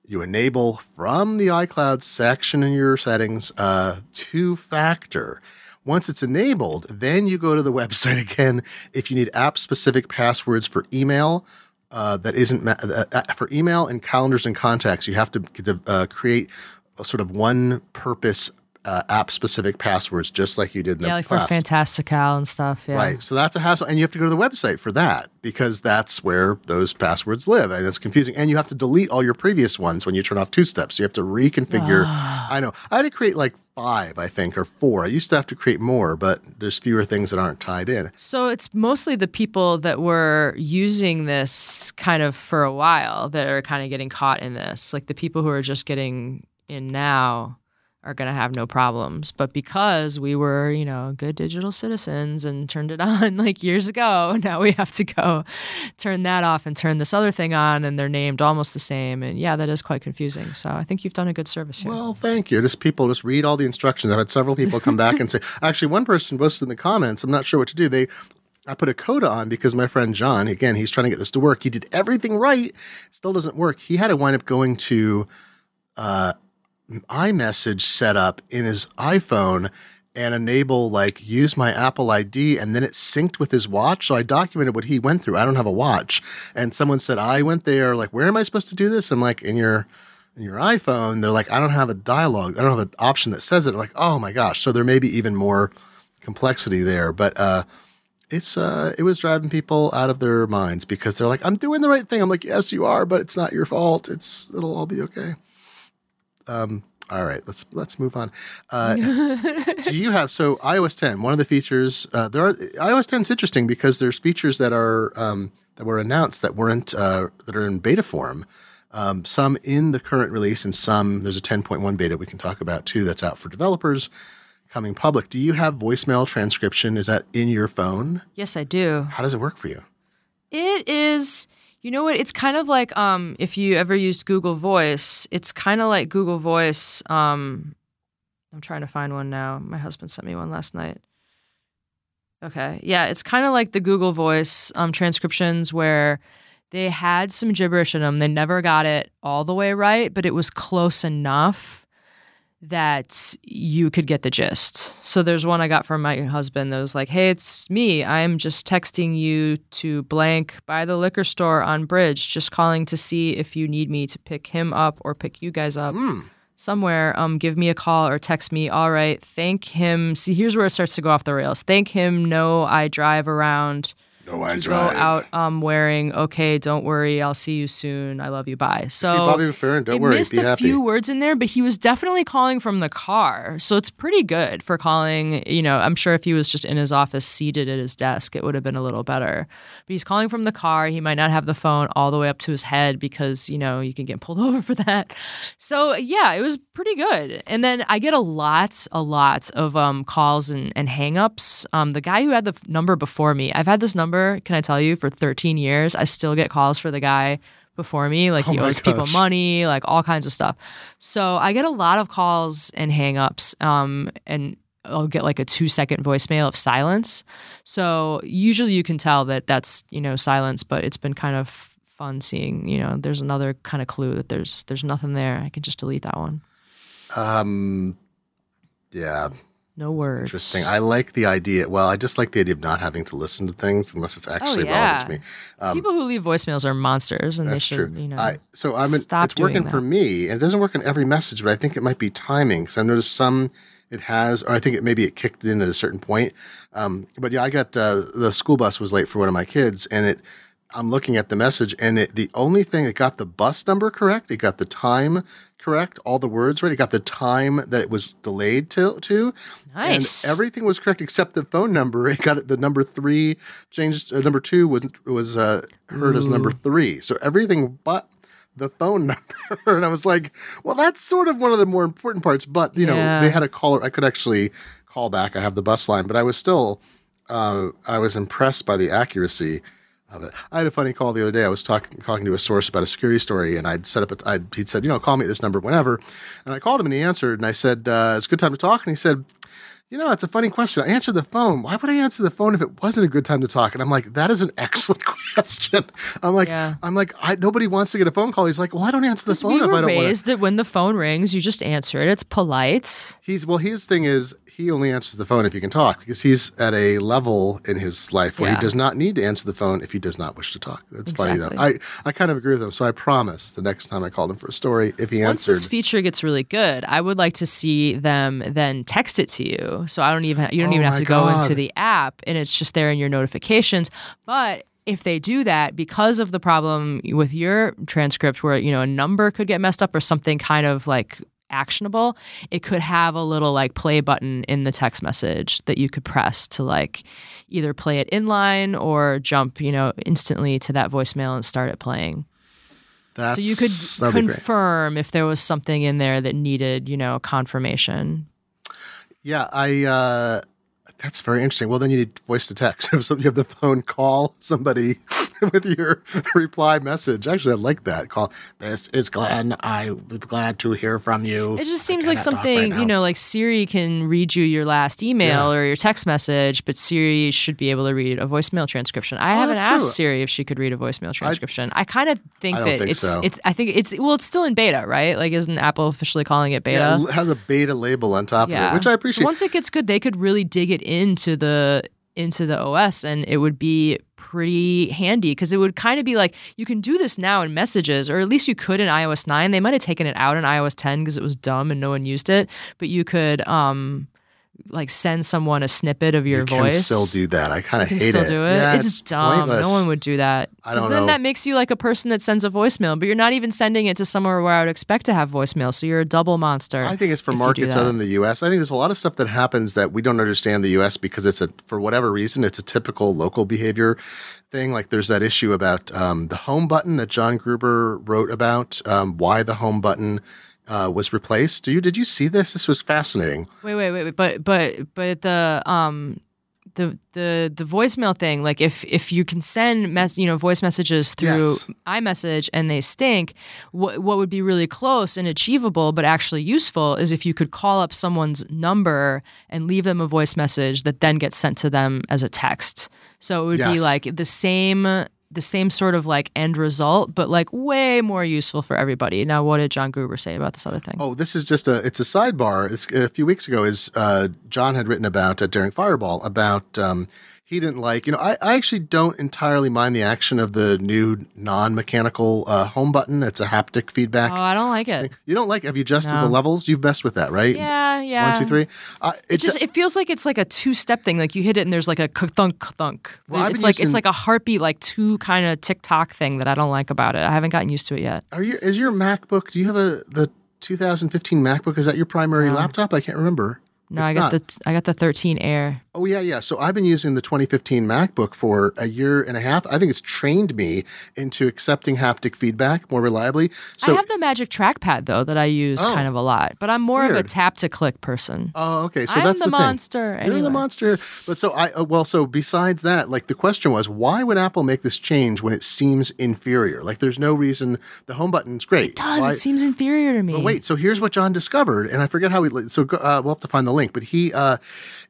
You enable from the iCloud section in your settings uh, two factor. Once it's enabled, then you go to the website again. If you need app specific passwords for email, uh, that isn't ma- uh, uh, for email and calendars and contacts. You have to uh, create a sort of one purpose uh, app specific passwords, just like you did in Yeah, the like for. Fantastical and stuff. Yeah. Right. So that's a hassle. And you have to go to the website for that because that's where those passwords live. And it's confusing. And you have to delete all your previous ones when you turn off two steps. You have to reconfigure. I know. I had to create like five, I think, or four. I used to have to create more, but there's fewer things that aren't tied in. So it's mostly the people that were using this kind of for a while that are kind of getting caught in this. Like the people who are just getting in now are going to have no problems. But because we were, you know, good digital citizens and turned it on like years ago, now we have to go turn that off and turn this other thing on and they're named almost the same. And yeah, that is quite confusing. So I think you've done a good service here. Well, thank you. Just people just read all the instructions. I've had several people come back and say, actually, one person posted in the comments, I'm not sure what to do. They I put a coda on because my friend John, again, he's trying to get this to work. He did everything right, still doesn't work. He had to wind up going to uh, iMessage setup in his iPhone and enable like use my Apple ID and then it synced with his watch. So I documented what he went through. I don't have a watch. And someone said, I went there, like, where am I supposed to do this? I'm like, in your in your iPhone, they're like, I don't have a dialogue. I don't have an option that says it. I'm like, oh my gosh. So there may be even more complexity there. But uh it's uh it was driving people out of their minds because they're like, I'm doing the right thing. I'm like, yes, you are, but it's not your fault. It's it'll all be okay. Um, all right, let's let's move on. Uh, do you have so iOS 10? One of the features uh, there are iOS 10 is interesting because there's features that are um, that were announced that weren't uh, that are in beta form. Um, some in the current release, and some there's a 10.1 beta we can talk about too that's out for developers coming public. Do you have voicemail transcription? Is that in your phone? yes, I do. How does it work for you? It is. You know what? It's kind of like um, if you ever used Google Voice. It's kind of like Google Voice. Um, I'm trying to find one now. My husband sent me one last night. Okay, yeah, it's kind of like the Google Voice um, transcriptions where they had some gibberish in them. They never got it all the way right, but it was close enough that you could get the gist. So there's one I got from my husband that was like, "Hey, it's me. I'm just texting you to blank by the liquor store on Bridge, just calling to see if you need me to pick him up or pick you guys up Hmm. somewhere. Um, give me a call or text me. All right, thank him. See, here's where it starts to go off the rails. Thank him. No, I drive around." No, I to go out um wearing okay don't worry i'll see you soon i love you bye so See Bobby McFerrin, don't worry, missed be a happy. few words in there, but he was definitely calling from the car. So it's pretty good for calling. You know, I'm sure if he was just in his office seated at his desk, it would have been a little better. But he's calling from the car. He might not have the phone all the way up to his head because, you know, you can get pulled over for that. So yeah, it was pretty good. And then I get a lot, a lot of um, calls and, and hangups. Um, the guy who had the number before me, I've had this number, can I tell you, for 13 years. I still get calls for the guy before me. Like he Oh my owes people money, like all kinds of stuff. So I get a lot of calls and hangups. Um, and I'll get like a two second voicemail of silence. So usually you can tell that that's, you know, silence, but it's been kind of fun seeing, you know, there's another kind of clue that there's there's nothing there. I can just delete that one. Um, yeah, No words. Interesting. I like the idea. Well, I just like the idea of not having to listen to things unless it's actually Oh, yeah. relevant to me. People who leave voicemails are monsters, and they That's should, true. you know. I, so I'm in, stop it's working doing for me, and it doesn't work on every message, but I think it might be timing because I noticed some it has, or I think it maybe it kicked in at a certain point. Um, but yeah, I got uh, the school bus was late for one of my kids, and it. I'm looking at the message, and it, the only thing it got the bus number correct, it got the time correct, all the words right, it got the time that it was delayed to. to Nice. And everything was correct except the phone number. It got it, the number three changed. Uh, number two was was uh, heard as number three. So everything but the phone number. and I was like, well, that's sort of one of the more important parts. But you know, they had a caller. I could actually call back. I have the bus line, but I was still, uh, I was impressed by the accuracy of it. I had a funny call the other day. I was talking talking to a source about a security story, and I'd set up. A, I'd, he'd said, you know, call me at this number whenever, and I called him, and he answered, and I said, uh, it's a good time to talk, and he said. You know, it's a funny question. I answered the phone. Why would I answer the phone if it wasn't a good time to talk? And I'm like, that is an excellent question. I'm like, Yeah. I'm like, I, nobody wants to get a phone call. He's like, well, I don't answer the phone we if I don't want raised to. that when the phone rings, you just answer it. It's polite. He's well, his thing is he only answers the phone if he can talk because he's at a level in his life where Yeah. he does not need to answer the phone if he does not wish to talk. That's funny though. I, I kind of agree with him. So I promise the next time I called him for a story, if he Once answered, this feature gets really good, I would like to see them then text it to you. So I don't even you don't Oh even have to go into the app, and it's just there in your notifications. But if they do that because of the problem with your transcript, where you know a number could get messed up or something kind of like actionable, it could have a little like play button in the text message that you could press to like either play it inline or jump, you know, instantly to that voicemail and start it playing. that's, So you could that'd be great. confirm if there was something in there that needed, you know, confirmation. Yeah, I. Uh, that's very interesting. Well, then you need voice to text. If you have the phone call somebody with your reply message. Actually, I like that. Call. This is Glenn. I'm glad to hear from you. It just seems like something, right you know, like Siri can read you your last email or your text message, but Siri should be able to read a voicemail transcription. I oh, haven't Oh, asked true. Siri if she could read a voicemail transcription. I, kind of think I that think it's so. it's I think it's well, it's still in beta, right? Like isn't Apple officially calling it beta? Yeah, it has a beta label on top of it, which I appreciate. So once it gets good, they could really dig it into the into the OS, and it would be pretty handy because it would kind of be like you can do this now in messages, or at least you could in iOS nine. They might have taken it out in iOS ten because it was dumb and no one used it, but you could um like send someone a snippet of your you voice. can still do that. I kind of hate still it. do it. Yeah, it's, dumb. pointless. No one would do that. I don't then know. that makes you like a person that sends a voicemail, but you're not even sending it to somewhere where I would expect to have voicemail. So you're a double monster. I think it's for if you do markets other than the U.S. I think there's a lot of stuff that happens that we don't understand the U.S. because it's a for whatever reason it's a typical local behavior thing. Like there's that issue about um, the home button that John Gruber wrote about um, why the home button uh, was replaced. Do you did you see this? This was fascinating. Wait, wait, wait, wait. But but but the um the the the voicemail thing, like if if you can send mess you know voice messages through Yes. iMessage and they stink, what what would be really close and achievable but actually useful is if you could call up someone's number and leave them a voice message that then gets sent to them as a text. So it would be like the same the same sort of like end result, but like way more useful for everybody. Now, what did John Gruber say about this other thing? Oh, this is just a it's a sidebar. It's, a few weeks ago, is uh, John had written about at Daring Fireball about um, he didn't like you know I, I actually don't entirely mind the action of the new non-mechanical uh, home button. It's a haptic feedback. Oh, I don't like it. You don't like? Have you adjusted No. the levels? You've messed with that, right? Yeah, yeah. One, two, three. Uh, It it just it feels like it's like a two step thing. Like you hit it and there's like a thunk thunk. Well, it's like it's like a heartbeat, like two kind of tick tock thing that I don't like about it. I haven't gotten used to it yet. are you? Is your MacBook? Do you have a the 2015 MacBook? Is that your primary laptop? I can't remember. No, It's I got not. the I got the 13 Air. Oh yeah, yeah. So I've been using the 2015 MacBook for a year and a half. I think it's trained me into accepting haptic feedback more reliably. So I have the Magic Trackpad though that I use Oh. kind of a lot, but I'm more of a tap to click person. Oh, okay. So I'm that's the, the, thing. monster. You're the monster. But so I uh, well, so besides that, like the question was, why would Apple make this change when it seems inferior? Like there's no reason. The home button's great. It does. Why- It seems inferior to me. But wait, so here's what John discovered, and I forget how he. So uh, we'll have to find the link. But he, uh,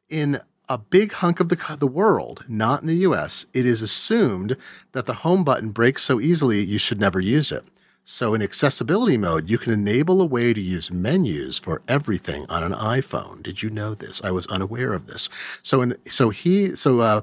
in a big hunk of the the world, not in the U.S., it is assumed that the home button breaks so easily you should never use it. So in accessibility mode, you can enable a way to use menus for everything on an iPhone. Did you know this? I was unaware of this. So in so he so uh,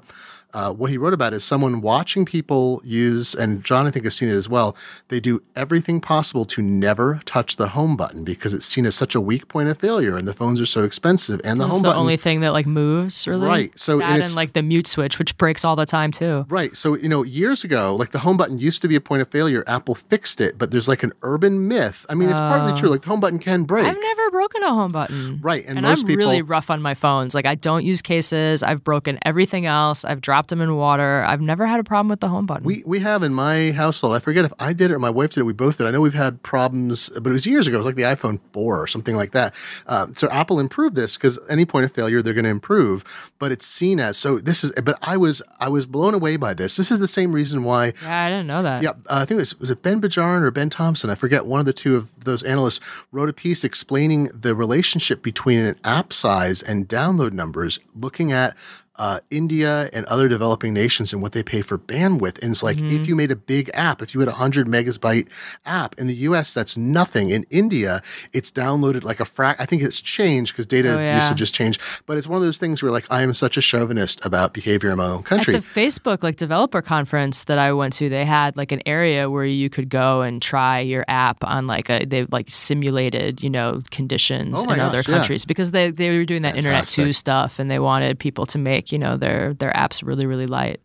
uh, what he wrote about is someone watching people use, and John I think has seen it as well. They do everything possible to never touch the home button because it's seen as such a weak point of failure, and the phones are so expensive. And the This home is the button, only thing that like moves, really. Right, so- that and and, like the mute switch, which breaks all the time too. Right. So, you know, years ago, like the home button used to be a point of failure. Apple fixed it, but there's like an urban myth. I mean, it's partly true. Like the home button can break. I've never broken a home button. Right, and And, most I'm people- really rough on my phones. Like I don't use cases. I've broken everything else. I've dropped them in water. I've never had a problem with the home button. We we have in my household. I forget if I did it or my wife did it. We both did. I know we've had problems, but it was years ago. It was like the iPhone four or something like that. Um, so Apple improved this because any point of failure they're going to improve. But it's seen as so. This is. But I was I was blown away by this. This is the same reason why yeah, I didn't know that. Yeah, uh, I think it was was it Ben Bajarin or Ben Thompson. I forget. One of the two of those analysts wrote a piece explaining the relationship between an app size and download numbers, looking at uh, India and other developing nations and what they pay for bandwidth. And it's like if you made a big app, if you had a hundred megabyte app in the U.S., that's nothing. In India, it's downloaded like a frac. I think it's changed because data Oh, yeah. usage has changed. But it's one of those things where like I am such a chauvinist about behavior in my own country. At the Facebook like developer conference that I went to, they had like an area where you could go and try your app on like a they like simulated you know conditions Oh in other gosh, yeah. countries because they they were doing that Internet two stuff and they wanted people to make you know their their apps really really light.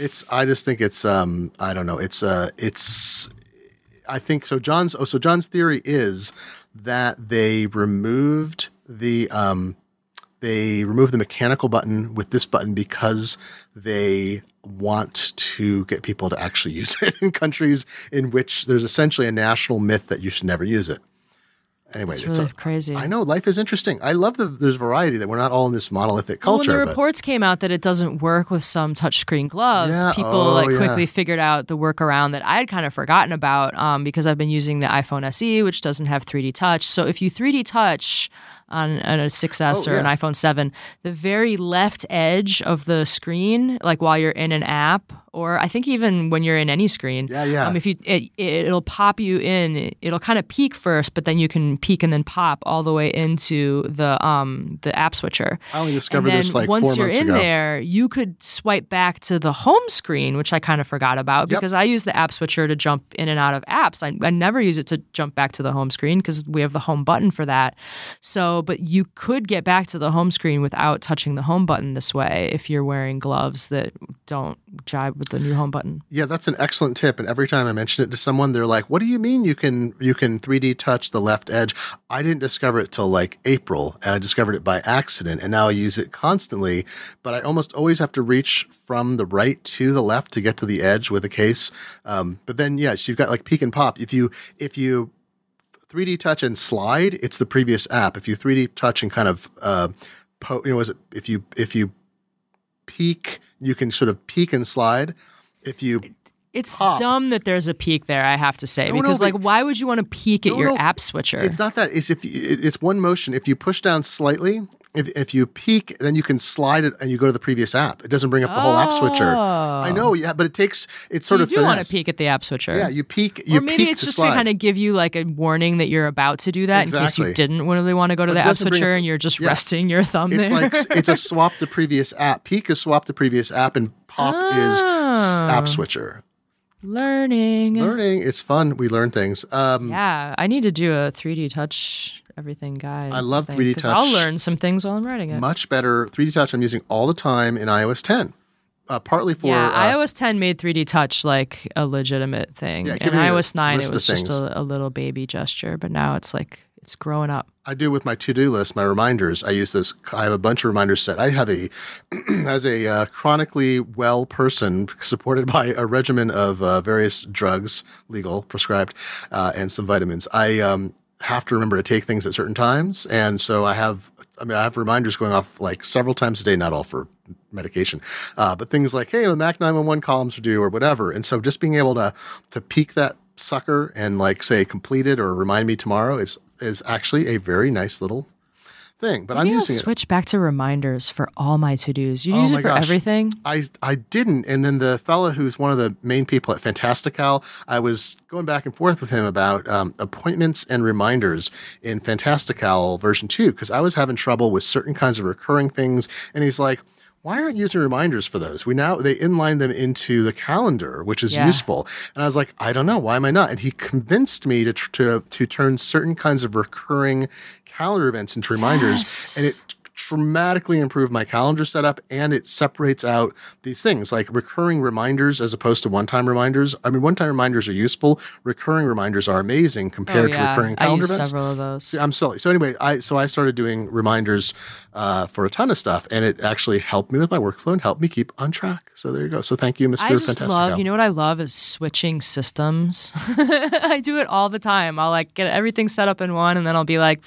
It's. I just think it's. Um. I don't know. It's. Uh. It's. I think so. John's. Oh, so John's theory is that they removed the. Um. They removed the mechanical button with this button because they want to get people to actually use it in countries in which there's essentially a national myth that you should never use it. Anyway, It's it's really a, crazy. I know life is interesting. I love that there's variety that we're not all in this monolithic Well, culture. when the reports came out that it doesn't work with some touchscreen gloves, Yeah, people oh, like yeah. quickly figured out the workaround that I had kind of forgotten about um, because I've been using the iPhone SE, which doesn't have 3D touch. So if you 3D touch on, on a 6S Oh, or an iPhone 7, the very left edge of the screen, like while you're in an app, or I think even when you're in any screen, Yeah, yeah. Um, if you it, it'll pop you in, it'll kind of peak first, but then you can peak and then pop all the way into the um the app switcher. I only discovered this like once four you're in ago. there, you could swipe back to the home screen, which I kind of forgot about Yep. because I use the app switcher to jump in and out of apps. I, I never use it to jump back to the home screen because we have the home button for that. So, but you could get back to the home screen without touching the home button this way if you're wearing gloves that don't jibe with the new home button. Yeah, that's an excellent tip. And every time I mention it to someone, they're like, "What do you mean you can you can 3D touch the left edge?" I didn't discover it till like April, and I discovered it by accident, and now I use it constantly. But I almost always have to reach from the right to the left to get to the edge with a case. Um, but then, yes, you've got like peek and pop. If you if you 3D touch and slide, it's the previous app. If you 3D touch and kind of, uh, po- you know, is it if you if you peek, you can sort of peek and slide. If you It's Pop. dumb that there's a peak there, I have to say, No, no, because but- like, why would you want to peek at No, your no, app switcher? It's not that. It's if you, it's one motion. If you push down slightly, if if you peek, then you can slide it and you go to the previous app. It doesn't bring up the whole app switcher. I know, yeah, but it takes it's So sort you of do want to peek at the app switcher. Yeah, you peek. You or maybe it's to just slide. to kind of give you like a warning that you're about to do that in case you didn't really want to go to But the app switcher up- and you're just yeah. resting your thumb there. It's there. like it's a swap the previous app. Peek is swap the previous app, and pop is Ah. app switcher. Learning. Learning, it's fun. We learn things. Um, Yeah, I need to do a 3D touch everything guide. I love thing, 3D 'cause I'll learn some things while I'm writing it. Much better 3D touch. I'm using all the time in iOS 10. Uh, partly for yeah, uh, iOS 10 made 3D touch like a legitimate thing. Yeah, and giving you a iOS 9, it was just a, a little baby gesture, but now it's like it's growing up. I do with my to-do list, my reminders. I use this. I have a bunch of reminders set. I have a, as a uh, chronically well person, supported by a regimen of uh, various drugs, legal, prescribed, uh, and some vitamins. I um, have to remember to take things at certain times, and so I have. I mean, I have reminders going off like several times a day, not all for medication, uh, but things like, hey, the Mac 911 columns are due or whatever. And so just being able to to peek that sucker and like say complete it or remind me tomorrow is is actually a very nice little thing, but Maybe I'm I'll using it. switch back to reminders for all my to dos. You Oh use it for gosh. everything. I I didn't, and then the fella who's one of the main people at Fantastical, I was going back and forth with him about um, appointments and reminders in Fantastical version two because I was having trouble with certain kinds of recurring things, and he's like. Why aren't you using reminders for those? We now they inline them into the calendar, which is Yeah. useful. And I was like, I don't know, why am I not? And he convinced me to to to turn certain kinds of recurring calendar events into reminders, Yes. and it dramatically improved my calendar setup and it separates out these things like recurring reminders as opposed to one-time reminders. I mean, one-time reminders are useful. Recurring reminders are amazing Oh, compared to yeah. recurring I calendar use events. several of those. I'm silly. So anyway, I so I started doing reminders uh, for a ton of stuff, and it actually helped me with my workflow and helped me keep on track. So there you go. So thank you, Mr. I just Fantastic. love, you know what I love is switching systems. I do it all the time. I'll like get everything set up in one and then I'll be like,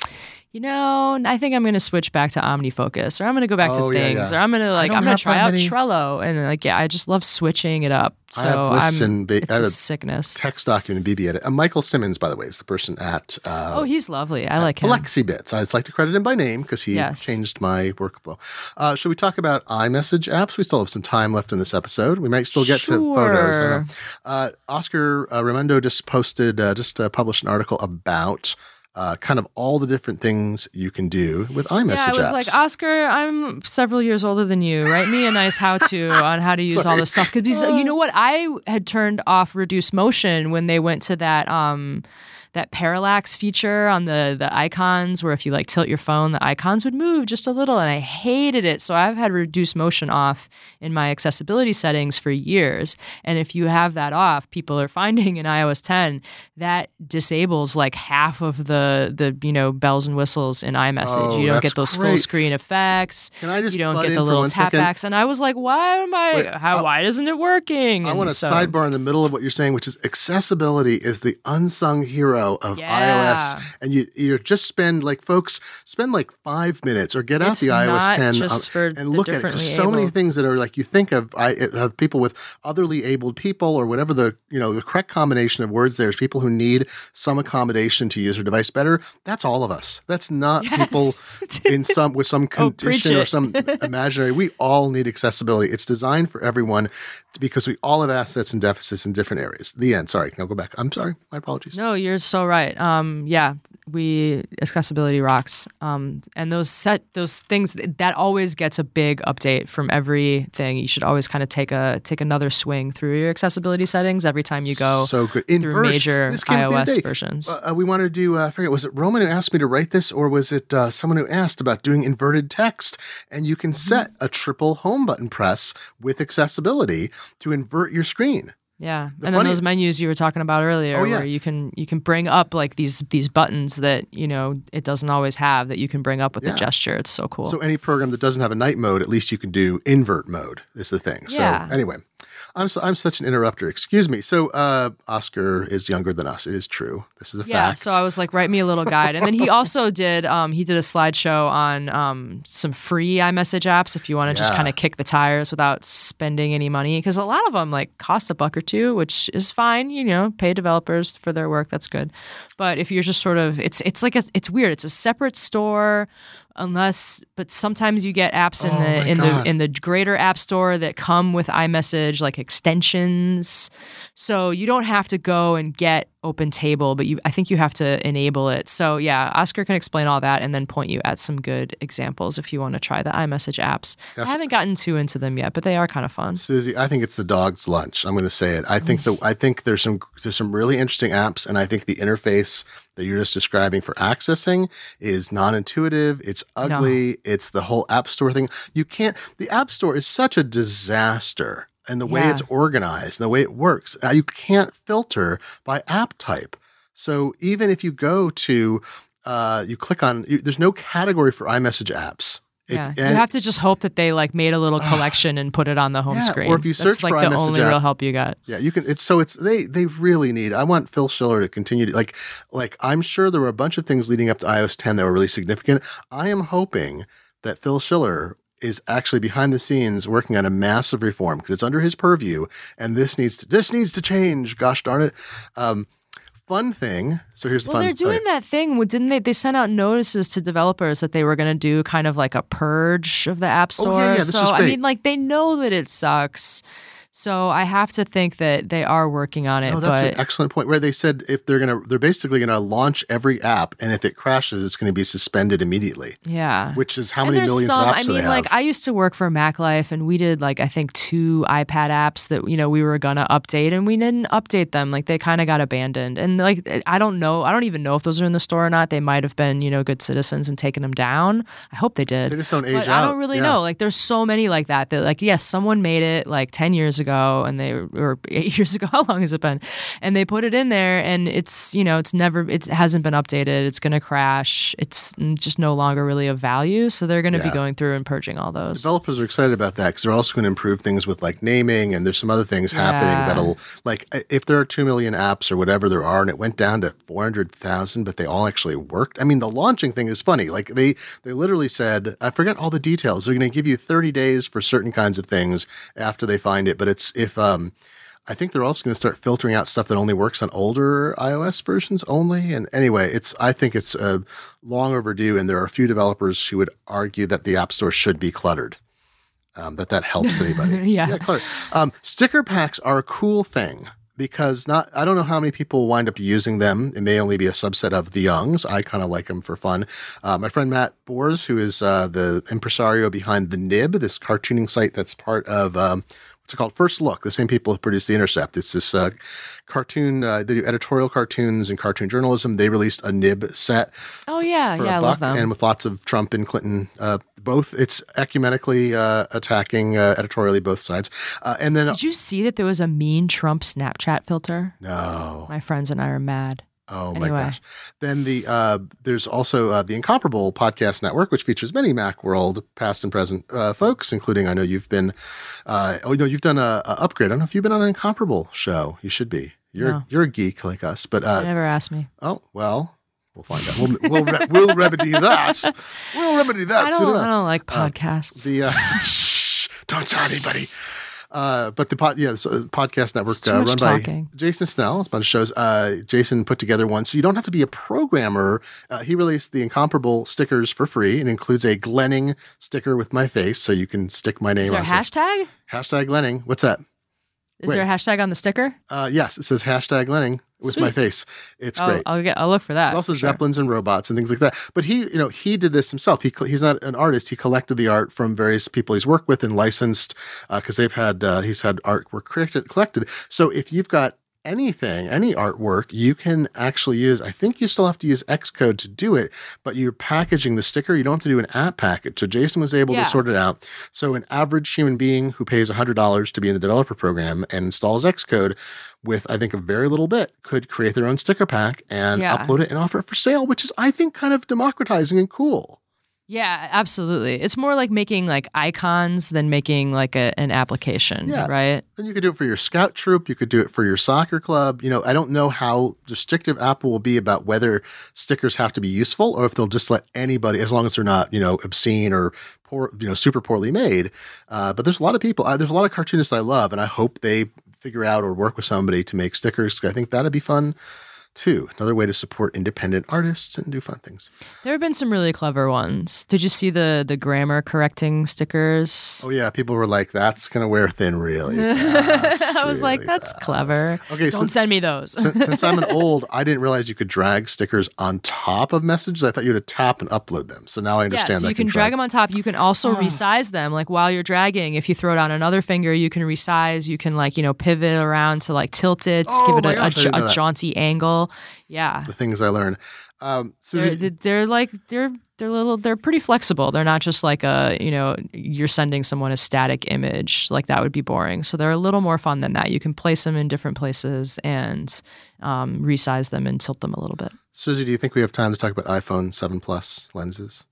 you know, I think I'm going to switch back to OmniFocus or I'm going to go back Oh, to yeah, things yeah. or I'm going to like, I'm going to try out many- Trello. And like, yeah, I just love switching it up. So I have lists I'm, and ba- it's I have a sickness. text document BB Edit. Uh, Michael Simmons, by the way, is the person at uh, oh, he's lovely. I like him. Flexibits. I just like to credit him by name because he Yes. changed my workflow. Uh, should we talk about iMessage apps? We still have some time left in this episode. We might still get to photos. I don't know. Uh, Oscar uh, Raymundo just posted, uh, just uh, published an article about uh, kind of all the different things you can do with iMessage Yeah, I was apps. like, Oscar, I'm several years older than you. Write me a nice how to on how to use all this stuff. Because you know what? I had turned off reduce motion when they went to that um that parallax feature on the the icons where if you like tilt your phone, the icons would move just a little, and I hated it. So I've had reduce motion off in my accessibility settings for years. And if you have that off, people are finding in iOS 10 that disables like half of the the you know bells and whistles in iMessage. Oh, you don't get those full screen effects. Can I just you don't get the little one tap second? backs. And I was like, why am I? Wait, how? I'll- why isn't it working? I And want to so- sidebar in the middle of what you're saying, which is accessibility is the unsung hero of Yeah. iOS. And you you just spend like folks spend like five minutes or get out It's the iOS 10 just um, and look at it. There's so many things that are like you think of I of people with otherly abled people or whatever the you know the correct combination of words. There's people who need some accommodation to use their device better. That's all of us. That's not Yes. people in some with some Oh, condition or some imaginary. We all need accessibility. It's designed for everyone because we all have assets and deficits in different areas. The end. Sorry, now go back. I'm sorry. My apologies. No, you're so right. Um, yeah, we accessibility rocks. Um, and those set those things that always gets a big update from everything. You should always kind of take a take another swing through your accessibility settings every time you go so good. In through verse, major this came up the other iOS versions. Uh, we wanted to do. Uh, I forget. Was it Roman who asked me to write this, or was it uh, someone who asked about doing inverted text? And you can Mm-hmm. set a triple home button press with accessibility to invert your screen. Yeah, The and then those menus you were talking about earlier, Oh, yeah. where you can you can bring up like these these buttons that you know it doesn't always have that you can bring up with Yeah. a gesture. It's so cool. So any program that doesn't have a night mode, at least you can do invert mode. Is the thing. Yeah. So anyway, I'm so, I'm such an interrupter. Excuse me. So uh, Oscar is younger than us. It is true. This is a fact. yeah, fact. so I was like, write me a little guide, and then he also did um, he did a slideshow on um, some free iMessage apps if you want to just kind of kick the tires without spending any money because a lot of them like cost a buck or two, which is fine. You know, pay developers for their work. That's good. But if you're just sort of it's it's like a, it's weird. It's a separate store unless but sometimes you get apps in Oh the in God. the in the greater app store that come with iMessage like extensions. So you don't have to go and get open table, but you I think you have to enable it. So yeah, Oscar can explain all that and then point you at some good examples if you want to try the iMessage apps. Yes. I haven't gotten too into them yet, but they are kind of fun. Susie, I think it's the dog's lunch. I'm going to say it. I think the I think there's some there's some really interesting apps, and I think the interface that you're just describing for accessing is non-intuitive. It's ugly. It's the whole App Store thing. You can't. The App Store is such a disaster, and the way Yeah. it's organized, and the way it works, uh, you can't filter by app type. So even if you go to uh, you click on, you, there's no category for iMessage apps. It- Yeah, you have to just hope that they like made a little collection and put it on the home Yeah, or screen. if you search That's like the only app- real help you got. Yeah, you can. It's so it's they they really need. I want Phil Schiller to continue to like like. I'm sure there were a bunch of things leading up to iOS 10 that were really significant. I am hoping that Phil Schiller is actually behind the scenes working on a massive reform because it's under his purview, and this needs to this needs to change. Gosh darn it. Um, fun thing. So here's the fun thing. Well, fun. they're doing thing. that thing. Didn't they? They sent out notices to developers that they were going to do kind of like a purge of the App Store. Oh, yeah, yeah, this so is I mean, like they know that it sucks. So I have to think that they are working on it. Oh, that's but an excellent point. Where they said if they're gonna, they're basically gonna launch every app, and if it crashes, it's gonna be suspended immediately. yeah, Which is how And many millions some, of apps I do mean, they like have? I used to work for Mac Life, and we did like I think two iPad apps that you know we were gonna update, and we didn't update them. Like they kind of got abandoned, and like I don't know, I don't even know if those are in the store or not. They might have been you know good citizens and taken them down. I hope they did. they just don't age but out. I don't really Yeah. know. Like there's so many like that that like yes, someone made it like 10 years ago and they or 8 years ago. How long has it been? And they put it in there and it's, you know, it's never it hasn't been updated. It's going to crash. It's just no longer really of value, so they're going to Yeah. be going through and purging all those. Developers are excited about that because they're also going to improve things with like naming, and there's some other things happening Yeah. that'll like if there are two million apps or whatever there are, and it went down to four hundred thousand, but they all actually worked. I mean, the launching thing is funny. Like they they literally said, I forget all the details. They're going to give you thirty days for certain kinds of things after they find it, but it's if um. I think they're also going to start filtering out stuff that only works on older iOS versions only. And anyway, it's I think it's uh, long overdue, and there are a few developers who would argue that the App Store should be cluttered. Um, that that helps anybody. Yeah. cluttered. Um, sticker packs are a cool thing because not I don't know how many people wind up using them. It may only be a subset of the youngs. I kind of like them for fun. Uh, my friend Matt Bors, who is uh, the impresario behind the Nib, this cartooning site that's part of um, what's it called? First Look. The same people who produced The Intercept. It's this uh, cartoon. Uh, they do editorial cartoons and cartoon journalism. They released a Nib set oh yeah, yeah, I love them. and with lots of Trump and Clinton. Uh, both it's ecumenically uh, attacking uh, editorially both sides, uh, and then Did you see that there was a mean Trump Snapchat filter? no, My friends and I are mad. Oh my gosh. Then the uh, there's also uh, the Incomparable podcast network, which features many MacWorld past and present uh, folks, including I know you've been, uh, oh no, you've done a, a upgrade. I don't know if you've been on an Incomparable show. You should be. You're No. you're a geek like us, but uh, never asked me. oh well. We'll find out. We'll we'll, re- we'll remedy that. We'll remedy that I don't. I don't like podcasts. The uh, shh, don't tell anybody. Uh, but the pod, yeah, the podcast network uh, run talking. by Jason Snell. It's a bunch of shows. Uh, Jason put together one, so you don't have to be a programmer. Uh, he released the incomparable stickers for free, and includes a Glenning sticker with my face, so you can stick my name Is there a onto it. hashtag? Hashtag Glenning. What's that? Is there a hashtag on the sticker? Uh, yes, it says hashtag Glenning with my face. It's I'll, great. I'll get. I'll look for that. There's also sure. zeppelins and robots and things like that. But he, you know, he did this himself. He he's not an artist. He collected the art from various people he's worked with and licensed because they've had uh, he's had artwork collected. So if you've got anything, any artwork, you can actually use. I think you still have to use Xcode to do it, but you're packaging the sticker. You don't have to do an app package. So Jason was able Yeah. to sort it out. So an average human being who pays hundred dollars to be in the developer program and installs Xcode with I think a very little bit could create their own sticker pack and Yeah. upload it and offer it for sale, which is I think kind of democratizing and cool. Yeah, absolutely. It's more like making like icons than making like a, an application, Yeah. right? Then you could do it for your scout troop. You could do it for your soccer club. You know, I don't know how restrictive Apple will be about whether stickers have to be useful or if they'll just let anybody, as long as they're not, you know, obscene or poor, you know, super poorly made. Uh, but there's a lot of people. Uh, there's a lot of cartoonists I love, and I hope they figure out or work with somebody to make stickers. I think that'd be fun too. Another way to support independent artists and do fun things. There have been some really clever ones. Did you see the the grammar correcting stickers? Oh yeah, people were like, "That's gonna wear thin really." fast, I was like, that's fast." clever. Okay, Don't so- send me those. since, since I'm an old, I didn't realize you could drag stickers on top of messages. I thought you had to tap and upload them. So now I understand. yeah, so that you can drag them on top. You can also resize them. Like while you're dragging, if you throw it on another finger, you can resize. You can like you know pivot around to like tilt it, Oh give it a, gosh, a, a jaunty angle. Yeah, the things I learn. Um, they're, Susie, they're like they're they're little they're pretty flexible. They're not just like a you know you're sending someone a static image like that would be boring. So they're a little more fun than that. You can place them in different places and um, resize them and tilt them a little bit. Susie, do you think we have time to talk about iPhone 7 Plus lenses?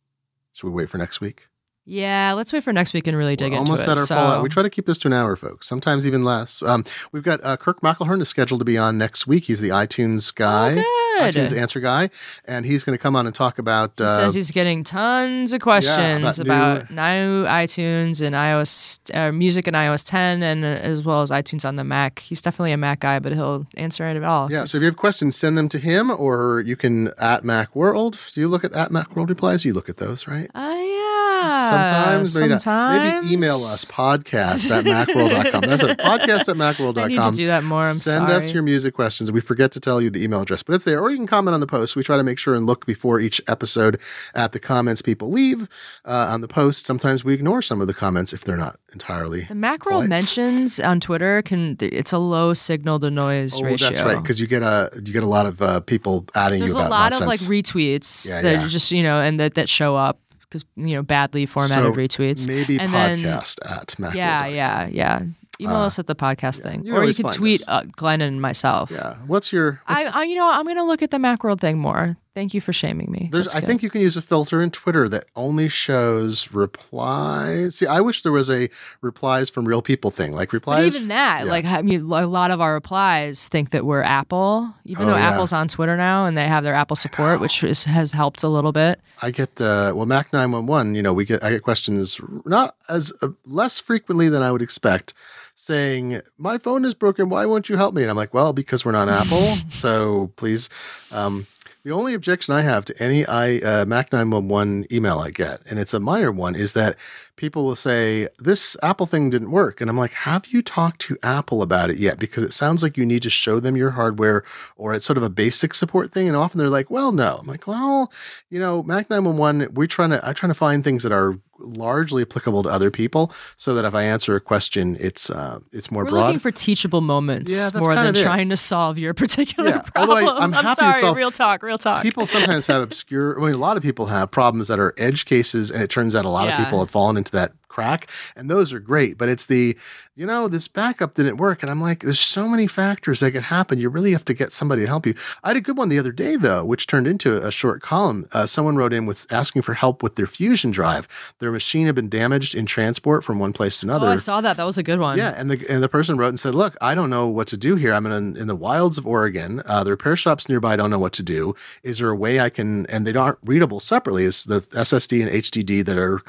Should we wait for next week? Yeah, let's wait for next week and really dig We're into almost it. at our so. full hour. We try to keep this to an hour, folks. Sometimes even less. Um, we've got uh, Kirk McElhearn is scheduled to be on next week. He's the iTunes guy, Oh, iTunes answer guy, and he's going to come on and talk about. He Uh, says he's getting tons of questions about about, new iTunes and iOS uh, music and iOS 10, and uh, as well as iTunes on the Mac. He's definitely a Mac guy, but he'll answer it at all. yeah, so if you have questions, send them to him, or you can at Mac World. Do you look at at Mac World replies? You look at those, right? Uh, yeah. Sometimes, maybe sometimes. Maybe email us podcast at macworld.com. That's right, podcast at macworld.com. I need to do that more. I'm Send sorry. us your music questions. We forget to tell you the email address, but it's there. Or you can comment on the post. We try to make sure and look before each episode at the comments people leave uh, on the post. Sometimes we ignore some of the comments if they're not entirely. The Macworld mentions on Twitter can it's a low signal to noise Oh, ratio. that's right, because you get a you get a lot of uh, people adding There's you about a lot nonsense. of like retweets Yeah, that yeah. just you know and that that show up because you know badly formatted So retweets. Maybe and then- podcast at macworld. Yeah, yeah, yeah. Email Uh, us at the podcast thing, you or you can tweet uh, Glenn and myself. Yeah. What's your? what's- I, I, you know, I'm gonna look at the Macworld thing more. Thank you for shaming me. There's, That's I good. think you can use a filter in Twitter that only shows replies. See, I wish there was a replies from real people thing, like But replies. even that, yeah. like, I mean, a lot of our replies think that we're Apple, even Oh, though yeah. Apple's on Twitter now and they have their Apple support, which is, has helped a little bit. I get uh, well, Mac nine one one. You know, we get I get questions not as uh, less frequently than I would expect, saying my phone is broken. Why won't you help me? And I'm like, well, because we're not Apple, so please. Um, the only objection I have to any I uh, Mac 911 email I get, and it's a minor one, is that people will say this Apple thing didn't work, and I'm like, have you talked to Apple about it yet? Because it sounds like you need to show them your hardware, or it's sort of a basic support thing, and often they're like, well, no. I'm like, well, you know, Mac 911, we're trying to I'm trying to find things that are largely applicable to other people, so that if I answer a question, it's uh, it's more We're broad. looking for teachable moments Yeah, more than trying to solve your particular Yeah, although I- problem. I'm happy to sorry, solve- real talk, real talk. people sometimes have obscure I mean, a lot of people have problems that are edge cases and it turns out a lot of people have fallen into that crack and those are great but it's the you know this backup didn't work and i'm like there's so many factors that could happen you really have to get somebody to help you i had a good one the other day though which turned into a short column uh, someone wrote in with asking for help with their fusion drive their machine had been damaged in transport from one place to another oh, I saw that. That was a good one. yeah, and the and the person wrote and said, "Look, I don't know what to do here. I'm in in the wilds of Oregon. Uh, the repair shops nearby don't know what to do. Is there a way I can? And they aren't readable separately. Is the SSD and HDD that are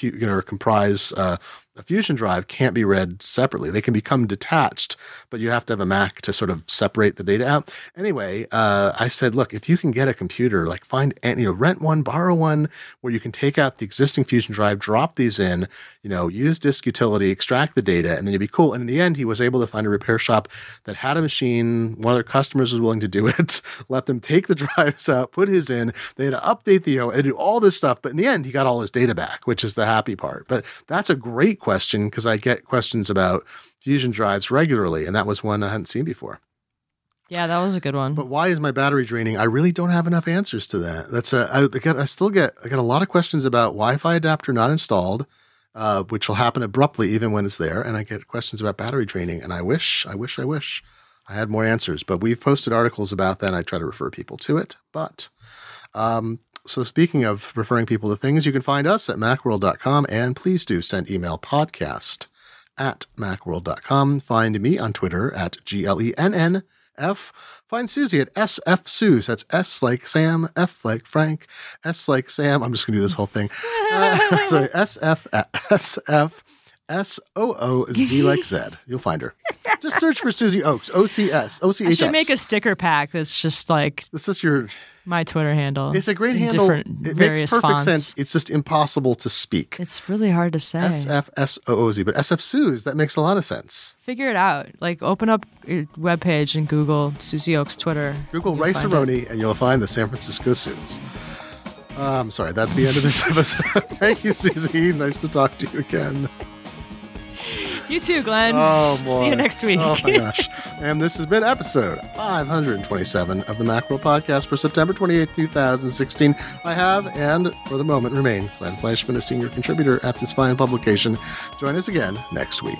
you know comprise uh, a Fusion drive can't be read separately. They can become detached, but you have to have a Mac to sort of separate the data out. Anyway, uh, I said, look, if you can get a computer, like find you know rent one, borrow one, where you can take out the existing Fusion drive, drop these in, you know, use disk utility, extract the data, and then you'd be cool. And in the end, he was able to find a repair shop that had a machine. One of their customers was willing to do it. Let them take the drives out, put his in. They had to update the O and do all this stuff. But in the end, he got all his data back, which is the happy part. But that's a great question because I get questions about fusion drives regularly, and that was one I hadn't seen before. yeah, that was a good one. But why is my battery draining? I really don't have enough answers to that. That's a I, I get I still get I get a lot of questions about Wi-Fi adapter not installed, uh, which will happen abruptly even when it's there, and I get questions about battery draining. And I wish, I wish, I wish I had more answers. But we've posted articles about that. and I try to refer people to it. But um, so speaking of referring people to things, you can find us at macworld.com, and please do send email podcast at macworld.com. Find me on Twitter at G L E N N F. Find Susie at SF Sooz. That's S like Sam, F like Frank, S like Sam. I'm just going to do this whole thing. Uh, sorry, SF at SF S O O Z like Z. You'll find her. Just search for Susie Ochs, O C S, O C H should make a sticker pack that's just like This is your. My Twitter handle. It's a great in handle. Different It makes perfect fonts. sense. It's just impossible to speak. It's really hard to say. S F S O O Z, but SF Sooz, that makes a lot of sense. Figure it out. Like open up your webpage and Google Susie Ochs Twitter. Google You'll Rice. Aroni and you'll find the San Francisco Suze. Uh, I'm sorry, that's the end of this episode. Thank you, Susie. Nice to talk to you again. You too, Glenn. Oh, boy. See you next week. Oh, my gosh. And this has been episode 527 of the Macworld Podcast for September 28th, 2016. I have, and for the moment, remain Glenn Fleischman, a senior contributor at this fine publication. Join us again next week.